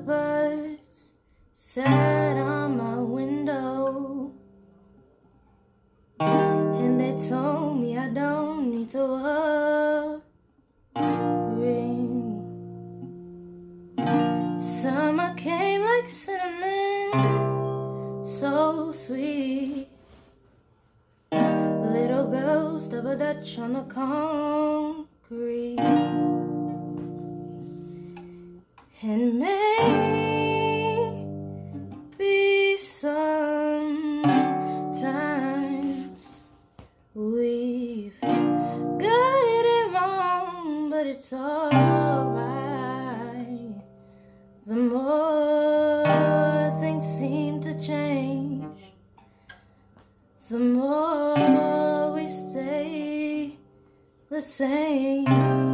birds sat on my window. And they told me I don't need to worry. Summer came like cinnamon, so sweet. Little girls double dutch on the concrete. And maybe sometimes we've got it wrong, but it's alright. The more things seem to change, the more we stay the same.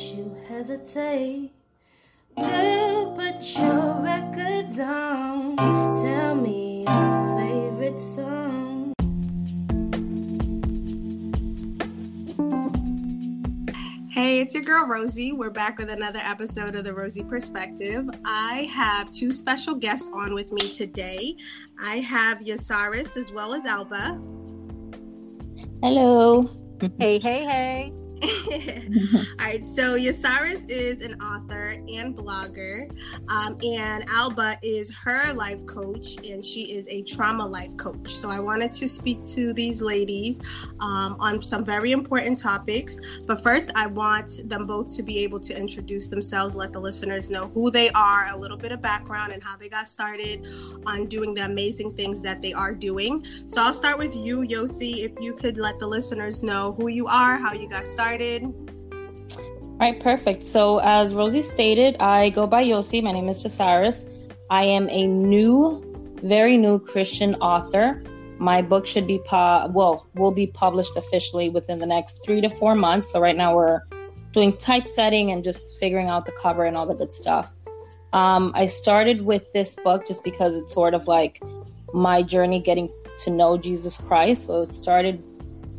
Don't you hesitate. Girl, put your records on. Tell me your favorite song. Hey, it's your girl Rosie. We're back with another episode of the Rosie Perspective. I have two special guests on with me today. I have Yosaris as well as Alba. Hello. Hey, hey, hey. All right, so Yosaris is an author and blogger, um, and Alba is her life coach, and she is a trauma life coach. So I wanted to speak to these ladies um, on some very important topics. But first, I want them both to be able to introduce themselves, let the listeners know who they are, a little bit of background, and how they got started on doing the amazing things that they are doing. So I'll start with you, Yosi. If you could let the listeners know who you are, how you got started. All right, perfect. So, as Rosie stated, I go by Yosi. My name is Yosaris. I am a new, very new Christian author. My book should be, pu- well, will be published officially within the next three to four months. So, right now we're doing typesetting and just figuring out the cover and all the good stuff. Um, I started with this book just because it's sort of like my journey getting to know Jesus Christ. So, it started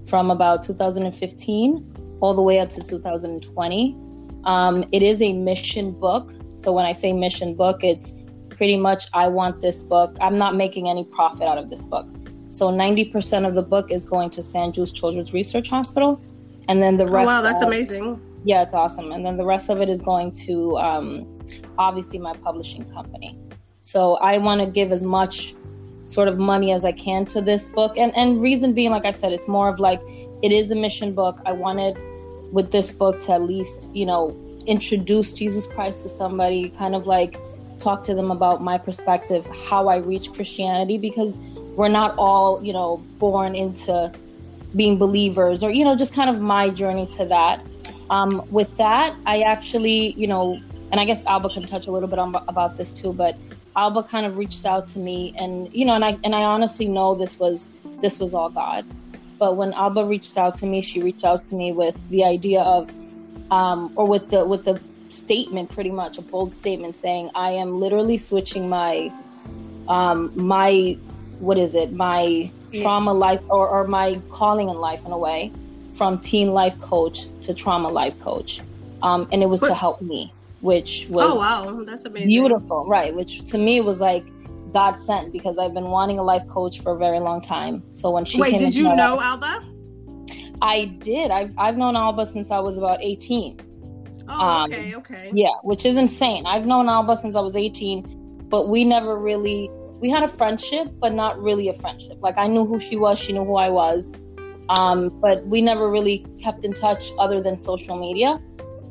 from about 2015 all the way up to 2020. Um, it is a mission book. So when I say mission book, it's pretty much I want this book. I'm not making any profit out of this book. So 90% of the book is going to St. Jude Children's Research Hospital. And then the rest. Oh, wow, that's of, amazing. Yeah, it's awesome. And then the rest of it is going to um, obviously my publishing company. So I want to give as much sort of money as I can to this book. And and reason being, like I said, it's more of like it is a mission book. I wanted with this book to at least, you know, introduce Jesus Christ to somebody, kind of like talk to them about my perspective, how I reach Christianity, because we're not all, you know, born into being believers or, you know, just kind of my journey to that. Um, with that, I actually, you know, and I guess Alba can touch a little bit on, about this too, but Alba kind of reached out to me and, you know, and I, and I honestly know this was, this was all God. But when Alba reached out to me, she reached out to me with the idea of, um, or with the with the statement, pretty much a bold statement saying, "I am literally switching my, um, my, what is it, my trauma life or, or my calling in life in a way, from teen life coach to trauma life coach, um, and it was But- to help me, which was Oh, wow, that's amazing. beautiful, right? Which to me was like God sent because I've been wanting a life coach for a very long time. So when she Wait, came did you know life- Alba? I did. I've I've known Alba since I was about eighteen. Oh, Um, okay, okay. Yeah, which is insane. I've known Alba since I was eighteen, but we never really we had a friendship, but not really a friendship. Like I knew who she was, she knew who I was, um, but we never really kept in touch other than social media.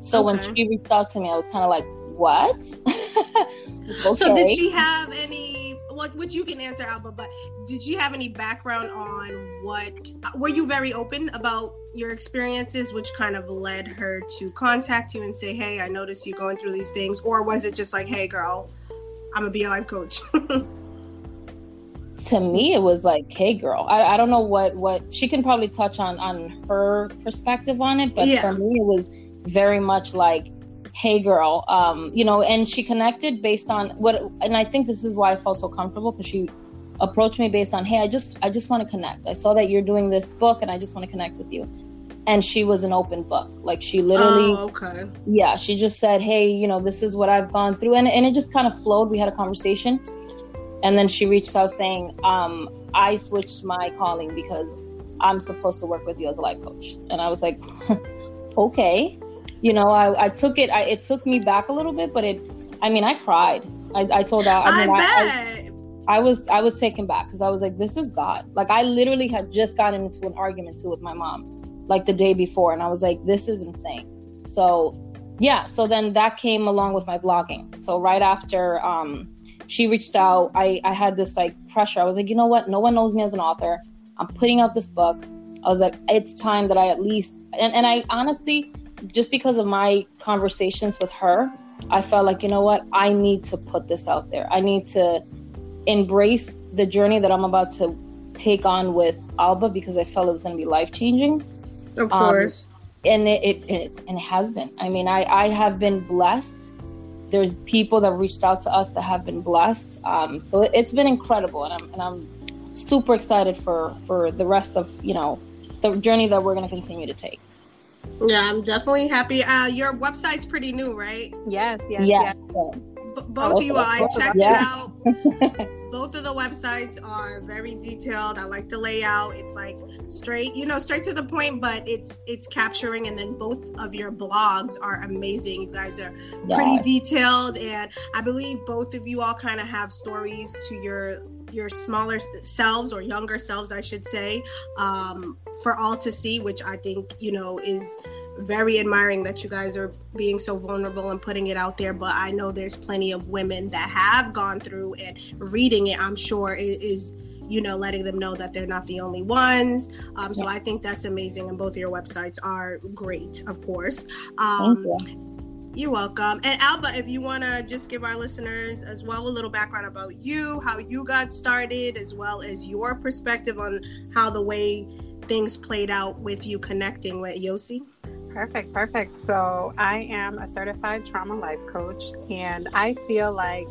So when she reached out to me, I was kind of like, "What?" So did she have any? What which you can answer, Alba, but did you have any background on what? Were you very open about your experiences, which kind of led her to contact you and say, "Hey, I noticed you going through these things," or was it just like, "Hey, girl, I'm gonna be a life coach"? to me it was like hey girl I, I don't know what what she can probably touch on on her perspective on it but Yeah. for me it was very much like hey girl um you know and she connected based on what and i think this is why i felt so comfortable because she approached me based on hey i just i just want to connect i saw that you're doing this book and i just want to connect with you and she was an open book. Like she literally, oh, okay, yeah, she just said, "Hey, you know, this is what I've gone through," and and it just kind of flowed. We had a conversation, and then she reached out saying, um, "I switched my calling because I'm supposed to work with you as a life coach," and I was like, "Okay." You know, I, I took it. I, it took me back a little bit, but it. I mean, I cried. I, I told her. I mean, I, I, I was I was taken back because I was like, this is God. Like I literally had just gotten into an argument too with my mom like the day before and i was like this is insane so yeah so then that came along with my blogging so right after um, she reached out I, I had this like pressure i was like you know what no one knows me as an author i'm putting out this book i was like it's time that i at least and, and i honestly just because of my conversations with her i felt like you know what i need to put this out there i need to embrace the journey that i'm about to take on with alba because i felt it was going to be life changing of um, course. Um, and it, it, it, and it has been. I mean, I, I have been blessed. There's people that reached out to us that have been blessed. Um, so it, has been incredible, and I'm and I'm super excited for for the rest of you know the journey that we're going to continue to take. Yeah, I'm definitely happy. Uh, your website's pretty new, right? Yes, yes, yes. yes. So, B- both of you, I checked it out. both of the websites are very detailed. I like the layout. It's like straight, you know, straight to the point, but it's it's capturing. And then both of your blogs are amazing. You guys are yes. pretty detailed, and I believe both of you all kind of have stories to your your smaller selves or younger selves, I should say, um, for all to see, which I think you know is very admiring that you guys are being so vulnerable and putting it out there. But I know there's plenty of women that have gone through and reading it. I'm sure it is you know letting them know that they're not the only ones um, so i think that's amazing and both of your websites are great of course um, you. You're welcome and alba if you want to just give our listeners as well a little background about you how you got started as well as your perspective on how the way things played out with you connecting with Yosi Perfect, perfect. So, I am a certified trauma life coach, and I feel like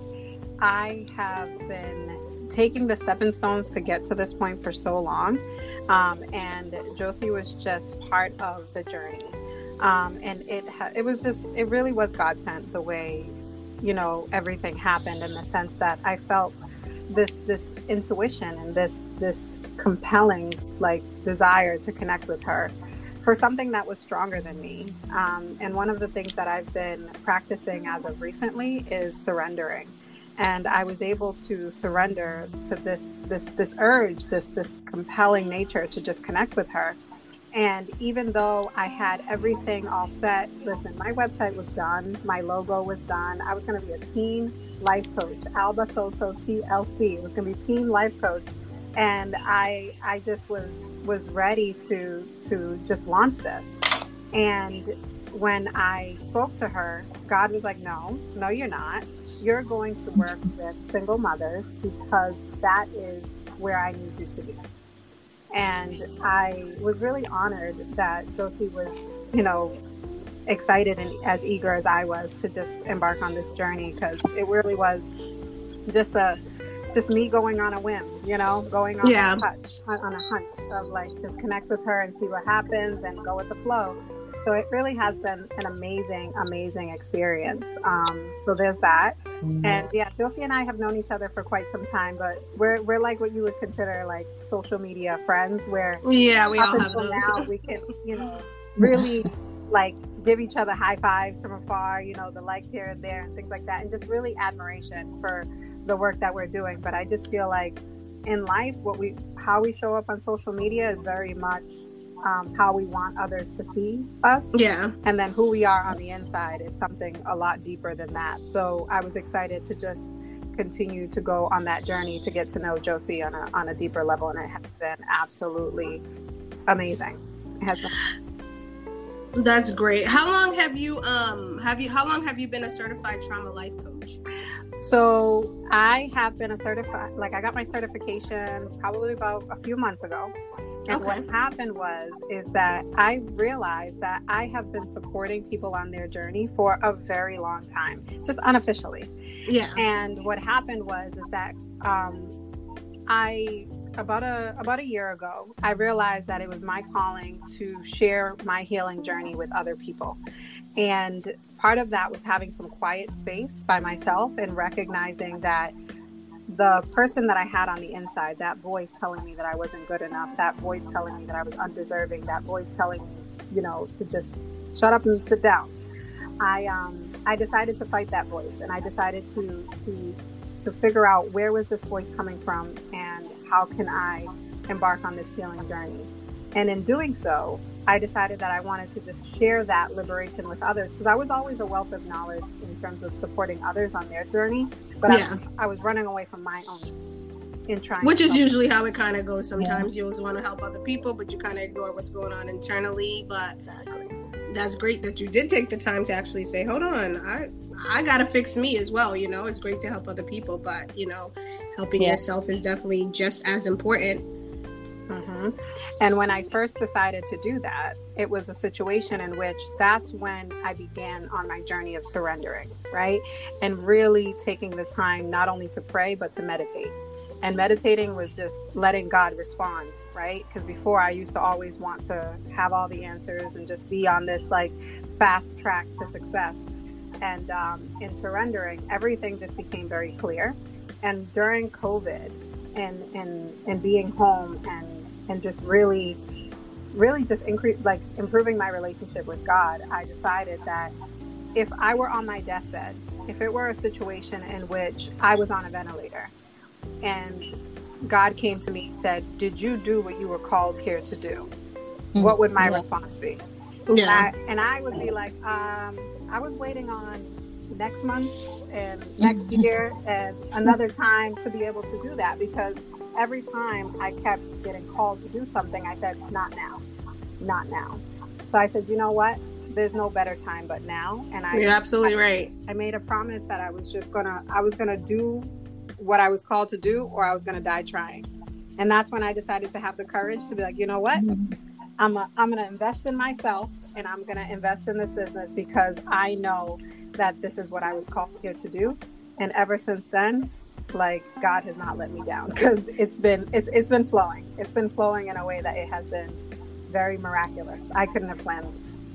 I have been taking the stepping stones to get to this point for so long. Um, and Yosi was just part of the journey. Um, and it ha- it was just it really was God sent the way you know everything happened in the sense that I felt this this intuition and this this compelling like desire to connect with her for something that was stronger than me. Um, and one of the things that I've been practicing as of recently is surrendering. And I was able to surrender to this this this urge, this this compelling nature to just connect with her. And even though I had everything all set, listen, my website was done, my logo was done. I was going to be a teen life coach, Alba Soto TLC. It was going to be teen life coach, and I I just was was ready to to just launch this. And when I spoke to her, God was like, "No, no, you're not. You're going to work with single mothers because that is where I need you to be." And I was really honored that Yosi was, you know, excited and as eager as I was to just embark on this journey because it really was just a just me going on a whim, you know, going on yeah. a touch, on, a hunt of like just connect with her and see what happens and go with the flow. So it really has been an amazing, amazing experience. Um, so there's that. Mm-hmm. And yeah, Yosi and I have known each other for quite some time, but we're, we're like what you would consider like social media friends where yeah, we all have those. now we can, you know, really like give each other high fives from afar, you know, the likes here and there and things like that. And just really admiration for the work that we're doing. But I just feel like in life, what we how we show up on social media is very much um, how we want others to see us. Yeah. And then who we are on the inside is something a lot deeper than that. So I was excited to just continue to go on that journey to get to know Yosi on a on a deeper level, and it has been absolutely amazing. It has been. That's great. How long have you um have you how long have you been a certified trauma life coach? So I have been a certified like I got my certification probably about a few months ago. And okay. what happened was is that I realized that I have been supporting people on their journey for a very long time, just unofficially. Yeah. And what happened was is that um I about a about a year ago, I realized that it was my calling to share my healing journey with other people. And part of that was having some quiet space by myself and recognizing that the person that I had on the inside, that voice telling me that I wasn't good enough, that voice telling me that I was undeserving, that voice telling me, you know, to just shut up and sit down. I um I decided to fight that voice and I decided to to to figure out where was this voice coming from and how can I embark on this healing journey. And in doing so, I decided that I wanted to just share that liberation with others because I was always a wealth of knowledge in terms of supporting others on their journey, but yeah. I, I, was running away from my own in trying. Which is usually how it kind of goes. Sometimes yeah. you always want to help other people, but you kind of ignore what's going on internally. But exactly. that's great that you did take the time to actually say, "Hold on, I I gotta fix me as well." You know, it's great to help other people, but you know, helping yeah. yourself is definitely just as important And when I first decided to do that, it was a situation in which that's when I began on my journey of surrendering, right? And really taking the time not only to pray, but to meditate. And meditating was just letting God respond, right? Because before I used to always want to have all the answers and just be on this like fast track to success. And um, in surrendering, everything just became very clear. And during COVID, and and and being home and and just really really just increase like improving my relationship with God, I decided that if I were on my deathbed, if it were a situation in which I was on a ventilator and God came to me and said, Did you do what you were called here to do? Mm-hmm. What would my yeah. response be? Yeah. And I, and I, would be like, um, I was waiting on next month and next year and another time to be able to do that because every time I kept getting called to do something, I said, not now, not now. So I said, you know what? There's no better time but now. And I, you're absolutely I, right. I made a promise that I was just gonna, I was gonna do what I was called to do, or I was gonna die trying. And that's when I decided to have the courage to be like, you know what? I'm a, I'm gonna invest in myself, and I'm gonna invest in this business because I know that this is what I was called here to do. And ever since then, like God has not let me down because it's been it's it's been flowing. It's been flowing in a way that it has been very miraculous. I couldn't have planned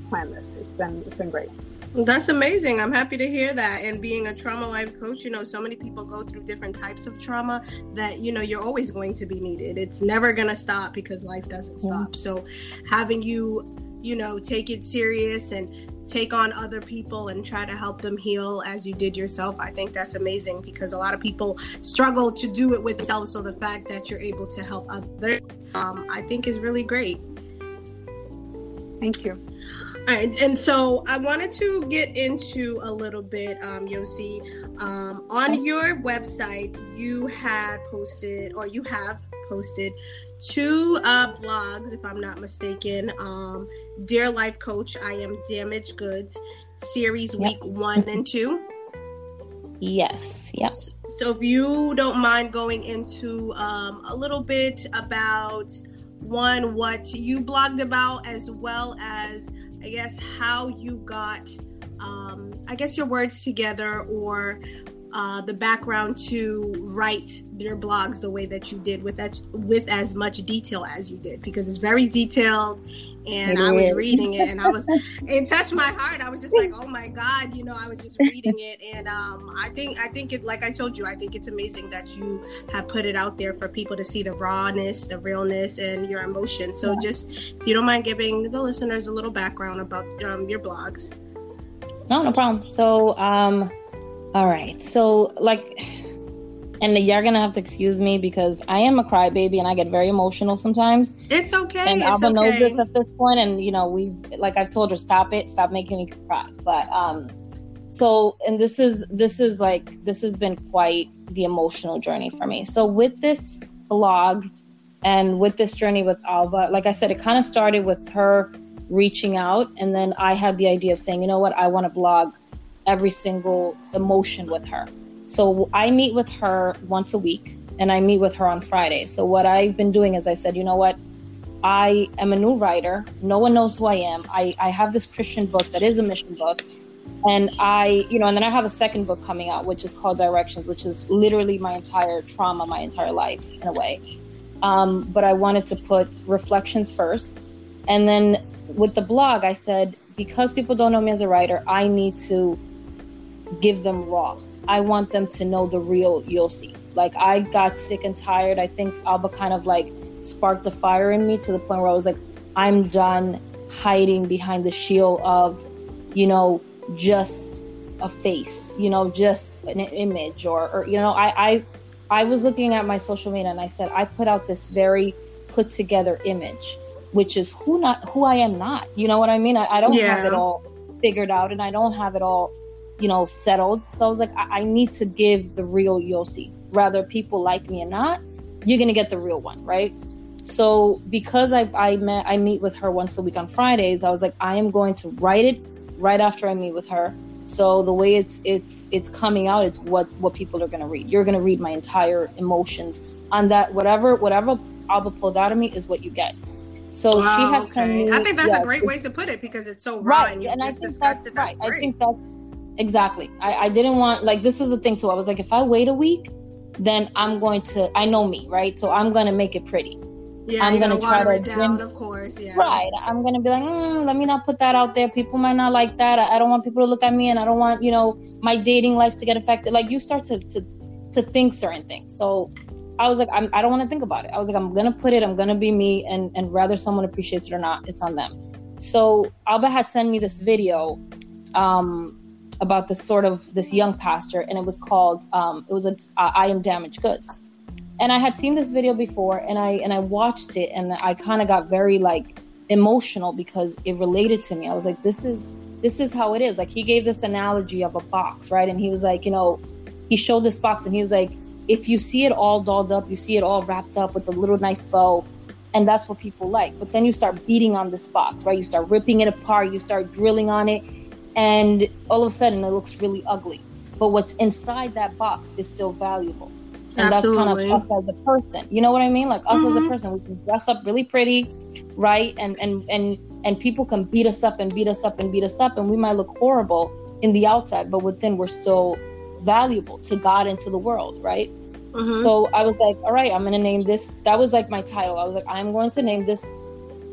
planned this. It's been it's been great. That's amazing. I'm happy to hear that. And being a trauma life coach, you know, so many people go through different types of trauma that, you know, you're always going to be needed. It's never going to stop because life doesn't stop. Mm-hmm. So having you, you know, take it serious and take on other people and try to help them heal as you did yourself. I think that's amazing because a lot of people struggle to do it with themselves. So the fact that you're able to help others, um, I think is really great. Thank you. All right, and so I wanted to get into a little bit, um, Yosi. Um, on your website, you had posted, or you have posted two uh, blogs, if I'm not mistaken. Um, Dear Life Coach, I am Damaged Goods, series yep. week one and two. Yes, yes. So if you don't mind going into um, a little bit about one, what you blogged about, as well as, I guess, how you got, um, I guess, your words together or uh, the background to write your blogs the way that you did with that with as much detail as you did because it's very detailed and I was reading it and I was it touched my heart. I was just like, oh my God, you know, I was just reading it and um I think I think it like I told you, I think it's amazing that you have put it out there for people to see the rawness, the realness and your emotion. So just if you don't mind giving the listeners a little background about um, your blogs. No, no problem. So um all right. So, like, and you're gonna have to excuse me because I am a crybaby and I get very emotional sometimes. It's okay. And Alba okay. knows this at this point, and you know we've like I've told her stop it, stop making me cry. But um, so and this is this is like this has been quite the emotional journey for me. So with this blog and with this journey with Alba, like I said, it kind of started with her reaching out, and then I had the idea of saying, you know what, I want to blog every single emotion with her. So I meet with her once a week and I meet with her on Friday. So what I've been doing is I said, you know what? I am a new writer. No one knows who I am. I, I have this Christian book that is a mission book. And I, you know, and then I have a second book coming out, which is called Directions, which is literally my entire trauma, my entire life in a way. Um, but I wanted to put reflections first. And then with the blog, I said, because people don't know me as a writer, I need to give them raw. I want them to know the real Yosi. Like I got sick and tired. I think Alba kind of like sparked a fire in me to the point where I was like, I'm done hiding behind the shield of, you know, just a face, you know, just an image or, or you know, I, I I was looking at my social media and I said, I put out this very put together image, which is who not who I am not. You know what I mean? I, I don't yeah. have it all figured out and I don't have it all, you know, settled. So I was like, I, I need to give the real Yosi. Rather people like me or not, you're gonna get the real one, right? So because I I met I meet with her once a week on Fridays, I was like, I am going to write it right after I meet with her. So the way it's it's it's coming out, it's what what people are going to read. You're going to read my entire emotions on that. Whatever whatever Alba pulled out of me is what you get. So wow, she had okay. I think that's yeah, a great way to put it because it's so raw right, and you and just discussed it. That's right. Great. I think that's exactly. I, I didn't want like this is the thing too. I was like, if I wait a week, then I'm going to. I know me, right? So I'm going to make it pretty. Yeah, I'm gonna try to down, of course. Yeah. Right. I'm gonna be like, mm, let me not put that out there. People might not like that. I, I, don't want people to look at me, and I don't want you know my dating life to get affected. Like you start to to to think certain things. So I was like, I'm, I don't want to think about it. I was like, I'm gonna put it. I'm gonna be me, and and whether someone appreciates it or not, it's on them. So Alba had sent me this video. Um, about this sort of this young pastor and it was called um, it was a uh, i am damaged goods and I had seen this video before and I and I watched it and I kind of got very like emotional because it related to me. I was like this is this is how it is. Like he gave this analogy of a box, right? And he was like, you know, he showed this box and he was like if you see it all dolled up, you see it all wrapped up with a little nice bow, and that's what people like. But then you start beating on this box, right? You start ripping it apart, you start drilling on it, and all of a sudden it looks really ugly. But what's inside that box is still valuable and Absolutely. that's kind of us as a person you know what i mean like us mm-hmm. as a mm-hmm. person we can dress up really pretty right and and and and people can beat us up and beat us up and beat us up and we might look horrible in the outside but within we're still valuable to god and to the world right mm-hmm. so i was like all right i'm gonna name this that was like my title i was like i'm going to name this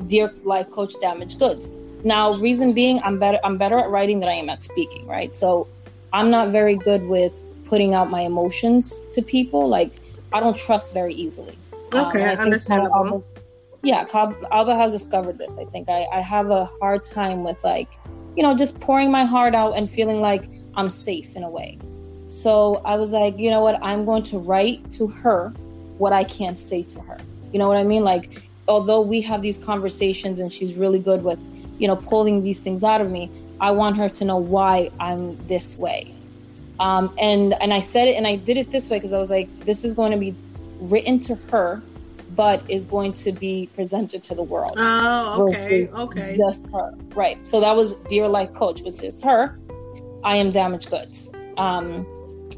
dear life coach damaged goods now reason being i'm better i'm better at writing than i am at speaking right so i'm not very good with putting out my emotions to people. Like I don't trust very easily. Um, okay, um, understandable. Alba, yeah, Alba has discovered this. I think I, I have a hard time with like, you know, just pouring my heart out and feeling like I'm safe in a way. So I was like, you know what? I'm going to write to her what I can't say to her. You know what I mean? Like, although we have these conversations and she's really good with, you know, pulling these things out of me, I want her to know why I'm this way. Um, and and I said it and I did it this way because I was like, this is going to be written to her, but is going to be presented to the world. Oh, okay, okay. Just her, right? So that was Dear Life Coach, which is her. I am damaged goods. Um,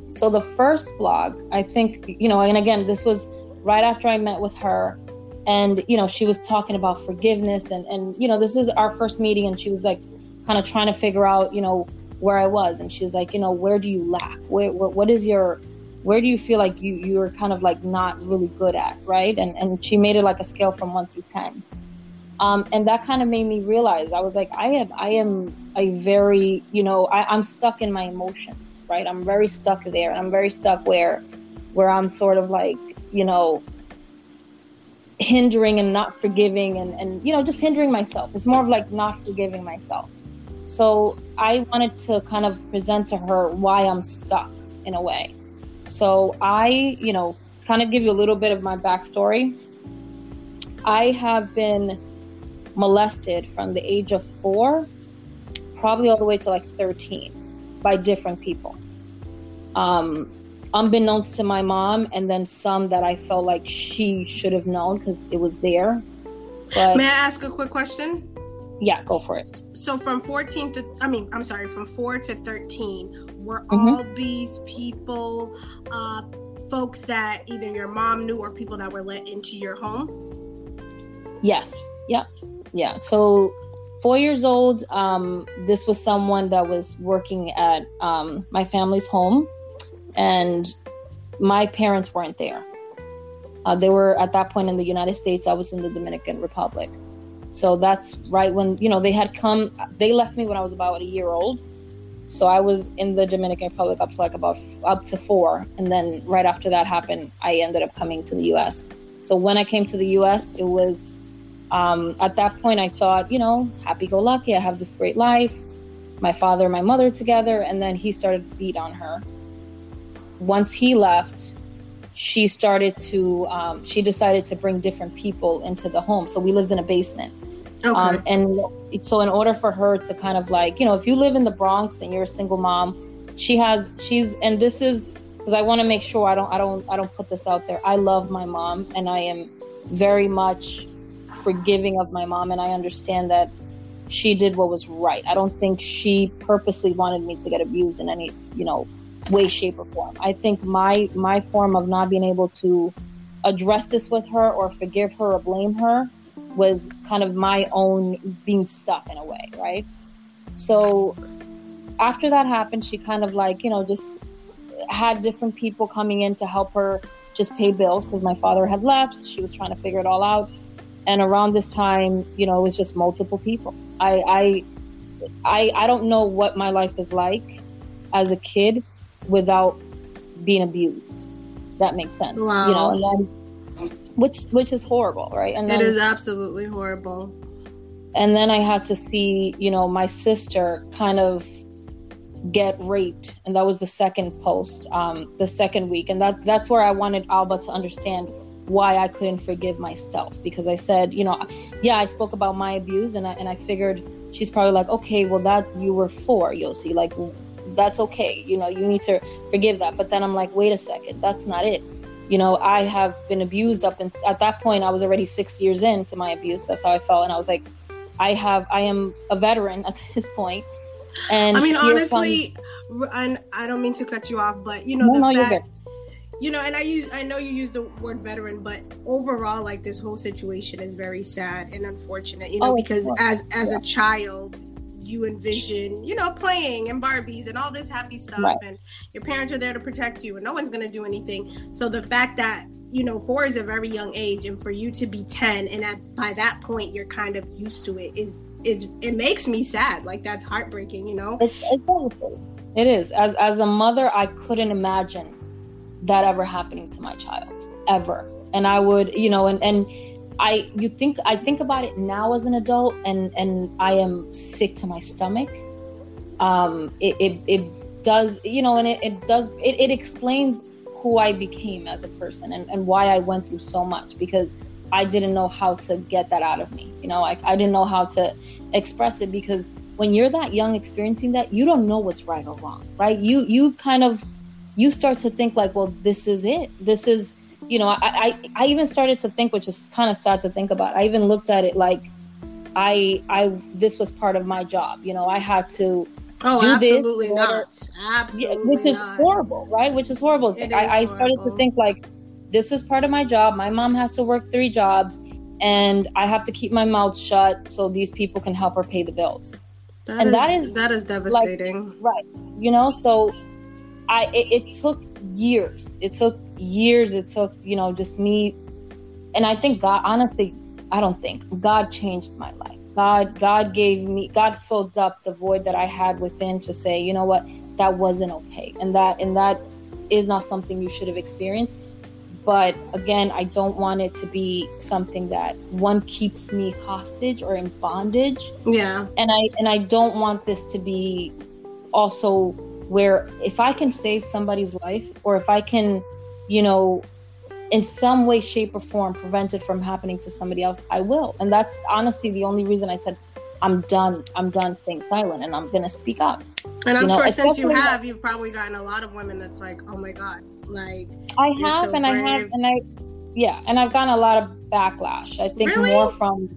so the first blog, I think, you know, and again, this was right after I met with her, and you know, she was talking about forgiveness, and and you know, this is our first meeting, and she was like, kind of trying to figure out, you know where I was, and she's like, you know, where do you lack? Where, what, what is your, where do you feel like you you're kind of like not really good at, right? And and she made it like a scale from one through ten, um, and that kind of made me realize I was like, I am I am a very you know I, I'm stuck in my emotions, right? I'm very stuck there. and I'm very stuck where where I'm sort of like you know hindering and not forgiving and, and you know just hindering myself it's more of like not forgiving myself so I wanted to kind of present to her why I'm stuck in a way. So I, you know, kind of give you a little bit of my backstory. I have been molested from the age of four, probably all the way to like 13 by different people. Um, unbeknownst to my mom, and then some that I felt like she should have known because it was there. But, May I ask a quick question? yeah, go for it. So from 14 to, I mean, I'm sorry, from 4 to 13, were mm-hmm. all these people uh, folks that either your mom knew or people that were let into your home? Yes. Yeah. Yeah. So four years old, um, this was someone that was working at um, my family's home, and my parents weren't there. Uh, they were at that point in the United States. I was in the Dominican Republic. So that's right when, you know, they had come, they left me when I was about a year old. So I was in the Dominican Republic up to like about up to four. And then right after that happened, I ended up coming to the US. So when I came to the US, it was um, at that point I thought, you know, happy go lucky. I have this great life. My father and my mother together. And then he started beat on her. Once he left, she started to um, she decided to bring different people into the home. So we lived in a basement. Okay. um, and so in order for her to kind of like you know if you live in the bronx and you're a single mom she has she's and this is because i want to make sure i don't i don't i don't put this out there. I love my mom and i am very much forgiving of my mom and i understand that she did what was right. I don't think she purposely wanted me to get abused in any you know way, shape, or form. I think my my form of not being able to address this with her or forgive her or blame her was kind of my own being stuck in a way, right? So after that happened, she kind of like, you know, just had different people coming in to help her just pay bills because my father had left. She was trying to figure it all out. And around this time, you know, it was just multiple people. I I I, I don't know what my life is like as a kid without being abused. That makes sense. Wow. You know, and then, which which is horrible, right? And then, it is absolutely horrible. And then I had to see, you know, my sister kind of get raped, and that was the second post, um, the second week, and that that's where I wanted Alba to understand why I couldn't forgive myself because I said, you know, yeah, I spoke about my abuse, and I and I figured she's probably like, okay, well that you were for Yosi, like that's okay. You know, you need to forgive that. But then I'm like, wait a second, that's not it. You know, I have been abused up and at that point I was already six years into my abuse. That's how I felt. And I was like, I have I am a veteran at this point. And I mean honestly, comes, and I don't mean to cut you off, but you know, no, the no, fact you know and i use i know you use the word veteran but overall like this whole situation is very sad and unfortunate you know oh, because as as yeah. a child you envision, you know, playing and Barbies and all this happy stuff, right. and your parents are there to protect you, and no one's going to do anything. So the fact that you know four is a very young age, and for you to be ten, and at, by that point you're kind of used to it, is is it makes me sad. Like that's heartbreaking, you know. It's, it's it is. As as a mother, I couldn't imagine that ever happening to my child ever, and I would, you know, and and I you think I think about it now as an adult and and I am sick to my stomach. Um it it, it does you know and it, it does it, it explains who I became as a person and, and why I went through so much because I didn't know how to get that out of me. You know, I, I didn't know how to express it because when you're that young experiencing that, you don't know what's right or wrong, right? You you kind of you start to think like, well, this is it. This is you know, I, I, I even started to think, which is kind of sad to think about. I even looked at it like I, I, this was part of my job. You know, I had to Oh, do absolutely this not. Absolutely yeah, which is not. horrible, right? Which is horrible. I, I started to think like, this is part of my job. My mom has to work three jobs, and I have to keep my mouth shut so these people can help her pay the bills. That and is, that is that is devastating, like, right? You know, so I it, it, took years. It took years. It took you know just me, and I think God. Honestly, I don't think God changed my life. God God gave me God filled up the void that I had within to say, you know what, that wasn't okay, and that and that is not something you should have experienced. But again, I don't want it to be something that one keeps me hostage or in bondage. Yeah. And I and I don't want this to be also where if I can save somebody's life or if I can, you know, in some way, shape, or form prevent it from happening to somebody else, I will. And that's honestly the only reason I said, I'm done. I'm done staying silent and I'm going to speak up. And I'm you know, sure since you have, you've probably gotten a lot of women that's like, oh my God, like. I have, so and brave. I have, and I, yeah, and I've gotten a lot of backlash. I think really? more from,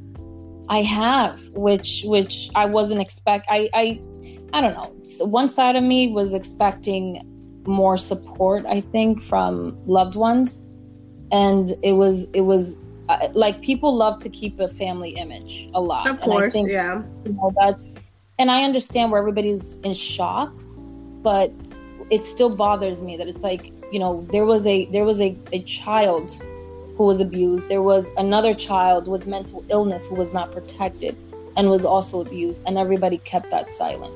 I have, which, which I wasn't expect. I, I, I don't know. One side of me was expecting more support, I think, from loved ones, and it was it was uh, like people love to keep a family image a lot. Of course, think, yeah. You know, that's and I understand where everybody's in shock, but it still bothers me that it's like you know there was a there was a, a child who was abused. There was another child with mental illness who was not protected and was also abused, and everybody kept that silent.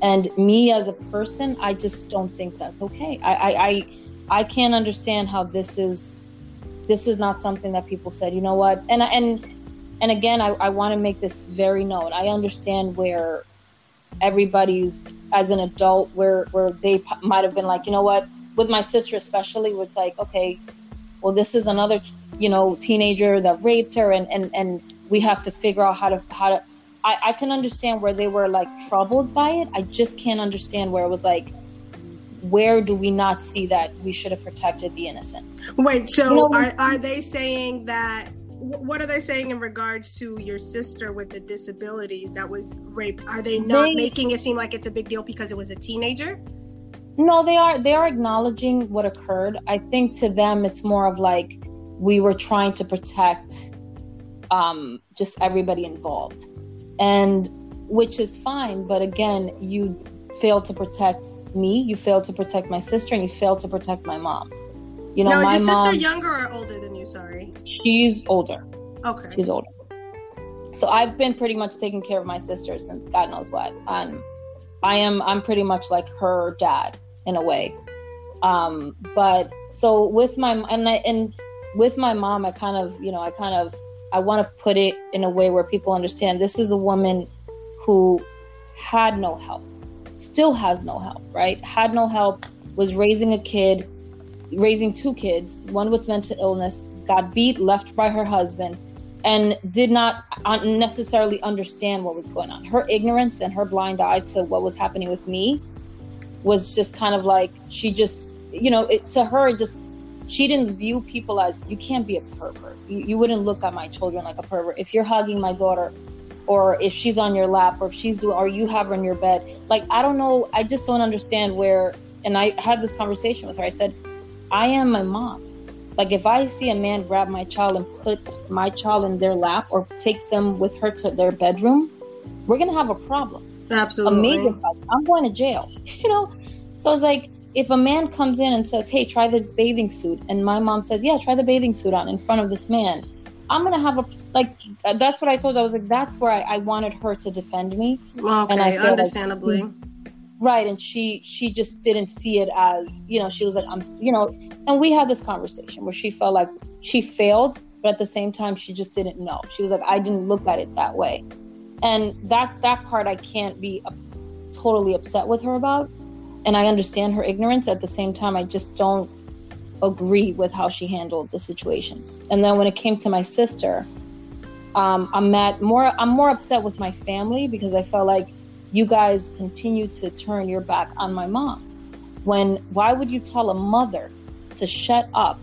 And me as a person, I just don't think that's okay. I I I, I can't understand how this is this is not something that people said, you know what? And and and again, I, I want to make this very known. I understand where everybody's as an adult where where they p- might have been like, you know what, with my sister especially, it's like, okay, well, this is another, you know, teenager that raped her, and and and we have to figure out how to how to. I, I can understand where they were like troubled by it. I just can't understand where it was like, where do we not see that we should have protected the innocent? Wait, so you know, are are they saying that? What are they saying in regards to your sister with the disabilities that was raped? Are they not they, making it seem like it's a big deal because it was a teenager? No, they are they are acknowledging what occurred. I think to them it's more of like we were trying to protect um, just everybody involved, and which is fine. But again, you failed to protect me, you failed to protect my sister, and you failed to protect my mom. You know, now, my is your mom, sister younger or older than you? Sorry, she's older. Okay, she's older. So I've been pretty much taking care of my sister since God knows what. And I am I'm pretty much like her dad in a way. Um, but so with my and I, and with my mom, I kind of you know I kind of I want to put it in a way where people understand this is a woman who had no help, still has no help, right? Had no help, was raising a kid, raising two kids, one with mental illness, got beat, left by her husband, and did not necessarily understand what was going on. Her ignorance and her blind eye to what was happening with me was just kind of like she just you know it, to her it just she didn't view people as you can't be a pervert you, you wouldn't look at my children like a pervert if you're hugging my daughter or if she's on your lap or if she's doing or you have her in your bed like i don't know i just don't understand where and i had this conversation with her i said i am my mom like if i see a man grab my child and put my child in their lap or take them with her to their bedroom we're gonna have a problem Absolutely. A major problem. I'm going to jail. You know? So it's like if a man comes in and says, Hey, try this bathing suit, and my mom says, Yeah, try the bathing suit on in front of this man, I'm gonna have a like that's what I told you. I was like, that's where I, I wanted her to defend me. Okay, and I understandably. Like, right, and she she just didn't see it as, you know, she was like, I'm you know, and we had this conversation where she felt like she failed, but at the same time she just didn't know. She was like, I didn't look at it that way and that that part i can't be uh, totally upset with her about and i understand her ignorance. At the same time i just don't agree with how she handled the situation. And then when it came to my sister um, i'm mad more i'm more upset with my family because i felt like you guys continue to turn your back on my mom. When why would you tell a mother to shut up?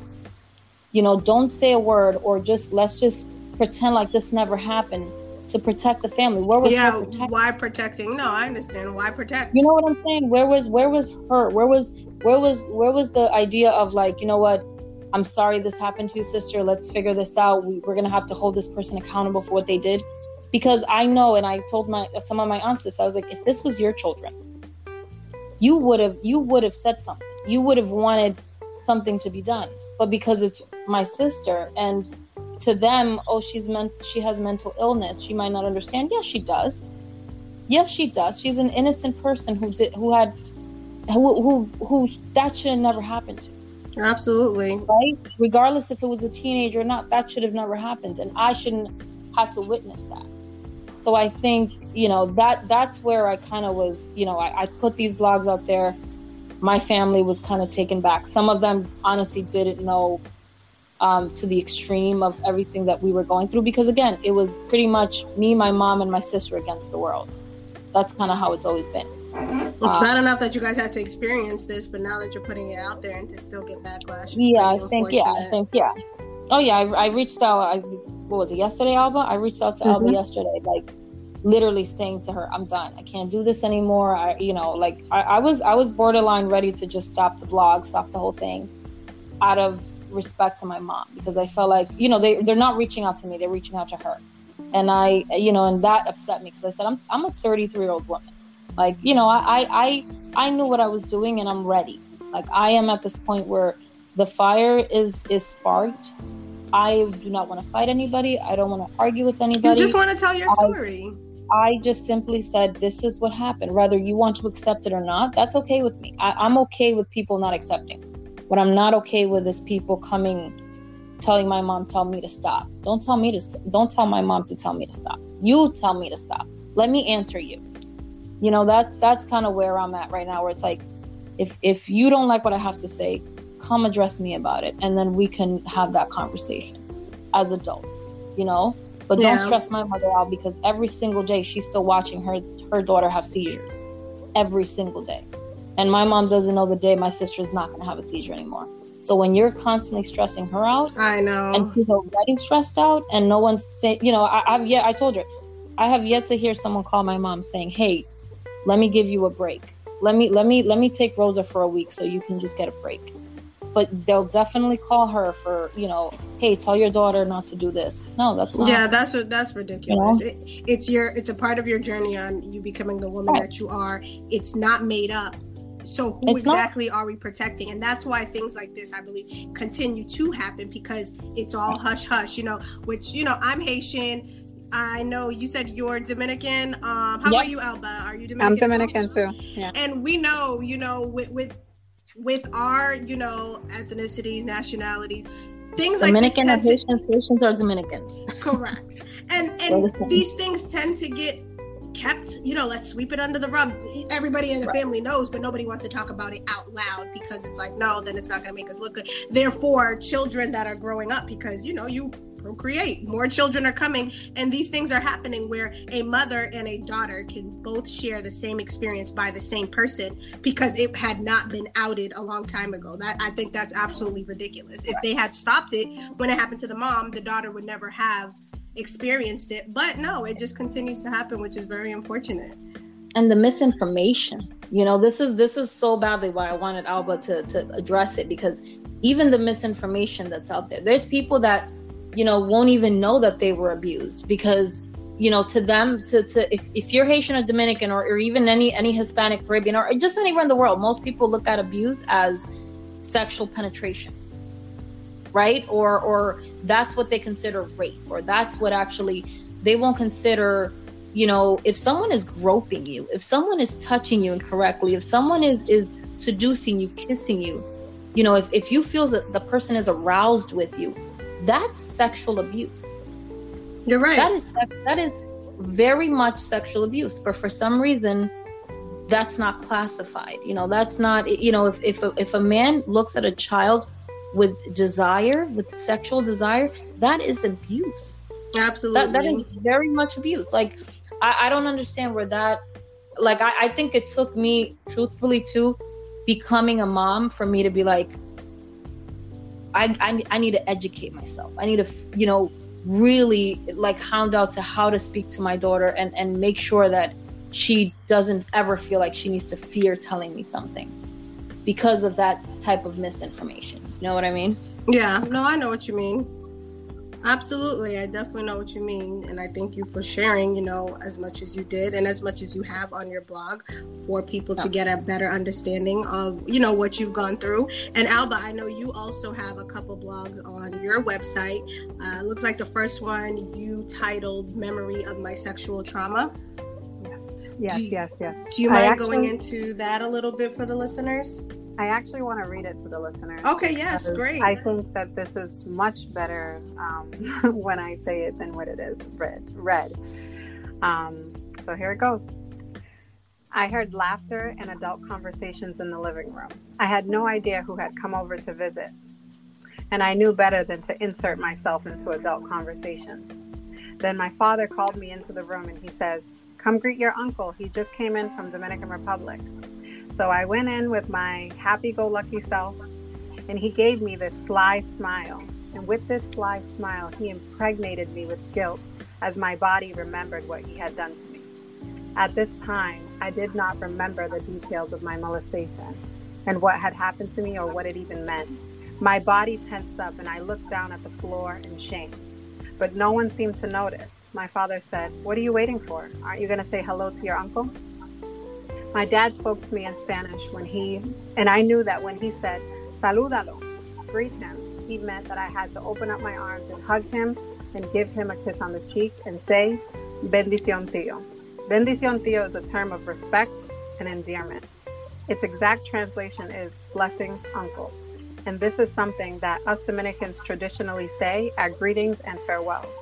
You know don't say a word or just let's just pretend like this never happened to protect the family. Where was yeah, her protecting? Why protecting? No, I understand. Why protect? You know what I'm saying? Where was where was her? Where was where was where was the idea of like, you know what? I'm sorry this happened to you, sister. Let's figure this out. We, we're gonna have to hold this person accountable for what they did. Because I know, and I told my some of my aunts this, I was like, if this was your children, you would have you would have said something. You would have wanted something to be done. But because it's my sister and to them, oh, she's meant she has mental illness. She might not understand. Yes, she does. Yes, she does. She's an innocent person who did who had who who who that should have never happened to. Absolutely. Right? Regardless if it was a teenager or not, that should have never happened. And I shouldn't have to witness that. So I think, you know, that that's where I kind of was, you know, I, I put these blogs out there. My family was kind of taken back. Some of them honestly didn't know um, to the extreme of everything that we were going through. Because again it was pretty much me my mom and my sister against the world. That's kind of how it's always been. It's um, bad enough that you guys had to experience this but now that you're putting it out there and to still get backlash yeah i think yeah i think yeah. Oh yeah i, I reached out I, what was it yesterday alba? I reached out to mm-hmm. alba yesterday like literally saying to her i'm done. I can't do this anymore. I you know like I, I was i was borderline ready to just stop the blog stop the whole thing out of respect to my mom because I felt like, you know, they, they're not reaching out to me, they're reaching out to her. And I, you know, and that upset me because I said, I'm, I'm a 33 year old woman. Like, you know, I, I, I knew what I was doing and I'm ready. Like I am at this point where the fire is, is sparked. I do not want to fight anybody. I don't want to argue with anybody. You just want to tell your story. I, I just simply said, this is what happened. Whether you want to accept it or not, that's okay with me. I, I'm okay with people not accepting. What I'm not okay with is people coming, telling my mom, tell me to stop. Don't tell me to, st- don't tell my mom to tell me to stop. You tell me to stop. Let me answer you. You know, that's, that's kind of where I'm at right now, where it's like, if, if you don't like what I have to say, come address me about it and then we can have that conversation as adults you know but don't stress my mother out because every single day she's still watching her her daughter have seizures every single day and my mom doesn't know the day my sister is not going to have a seizure anymore. So when you're constantly stressing her out i know. and she's already stressed out and no one's saying you know I, i've yet i told her i have yet to hear someone call my mom saying hey let me give you a break. Let me let me let me take rosa for a week so you can just get a break. But they'll definitely call her for you know hey tell your daughter not to do this. No that's not yeah that's that's ridiculous. You know? it, it's your it's a part of your journey on you becoming the woman right. that you are. It's not made up so who it's exactly not- are we protecting and that's why things like this i believe continue to happen because it's all hush hush you know which you know i'm haitian I know you said you're Dominican. Um, how yep. about you, Alba? Are you Dominican? I'm Dominican too. Yeah. And we know, you know, with, with with our, you know, ethnicities, nationalities, things Dominican like. Dominican Haitians are Dominicans. Correct. And and these things tend to get kept, you know, let's sweep it under the rug. Everybody in the right. family knows, but nobody wants to talk about it out loud because it's like, no, then it's not going to make us look good. Therefore, children that are growing up, because, you know, you procreate. More children are coming, and these things are happening where a mother and a daughter can both share the same experience by the same person because it had not been outed a long time ago. That I think that's absolutely ridiculous. If they had stopped it when it happened to the mom, the daughter would never have experienced it. But no, it just continues to happen, which is very unfortunate and the misinformation you know this is this is so badly why i wanted alba to to address it because even the misinformation that's out there there's people that you know, won't even know that they were abused because you know to them to to if, if you're haitian or dominican or, or even any any hispanic caribbean or just anywhere in the world most people look at abuse as sexual penetration right or or that's what they consider rape or that's what actually they won't consider you know if someone is groping you if someone is touching you incorrectly if someone is is seducing you kissing you you know if, if you feel that the person is aroused with you that's sexual abuse. You're right. That is that is very much sexual abuse, but for some reason that's not classified. You know, that's not you know if if a, if a man looks at a child with desire, with sexual desire, that is abuse. Absolutely. That, that is very much abuse. Like I, I don't understand where that like I, I think it took me truthfully to becoming a mom for me to be like I, I, I need to educate myself. I need to, you know, really like hound out to how to speak to my daughter and, and make sure that she doesn't ever feel like she needs to fear telling me something because of that type of misinformation. You know what I mean? Yeah, no, I know what you mean. Absolutely. I definitely know what you mean. And I thank you for sharing, you know, as much as you did and as much as you have on your blog for people to get a better understanding of, you know, what you've gone through. And Alba, I know you also have a couple blogs on your website. Uh, looks like the first one you titled Memory of My Sexual Trauma. Yes, you, yes, yes. Do you mind actually, going into that a little bit for the listeners? I actually want to read it to the listeners. Okay, yes, great. I think that this is much better um, when I say it than what it is read. Read. Um, so here it goes. I heard laughter and adult conversations in the living room. I had no idea who had come over to visit, and I knew better than to insert myself into adult conversations. Then my father called me into the room and he says, Come greet your uncle. He just came in from Dominican Republic. So I went in with my happy go lucky self, and he gave me this sly smile. And with this sly smile, he impregnated me with guilt as my body remembered what he had done to me. At this time, I did not remember the details of my molestation and what had happened to me or what it even meant. My body tensed up and I looked down at the floor in shame. But no one seemed to notice. My father said, What are you waiting for? Aren't you going to say hello to your uncle? My dad spoke to me in Spanish when he, and I knew that when he said, salúdalo, greet him, he meant that I had to open up my arms and hug him and give him a kiss on the cheek and say, Bendición tío. Bendición tío is a term of respect and endearment. Its exact translation is blessings, uncle. And this is something that us Dominicans traditionally say at greetings and farewells.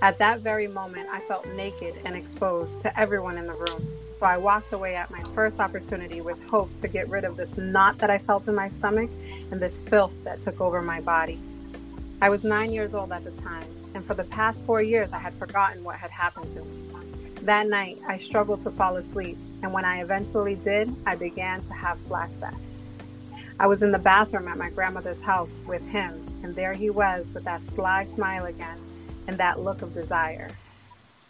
At that very moment, I felt naked and exposed to everyone in the room. So I walked away at my first opportunity with hopes to get rid of this knot that I felt in my stomach and this filth that took over my body. I was nine years old at the time, and for the past four years, I had forgotten what had happened to me. That night, I struggled to fall asleep, and when I eventually did, I began to have flashbacks. I was in the bathroom at my grandmother's house with him, and there he was with that sly smile again and that look of desire.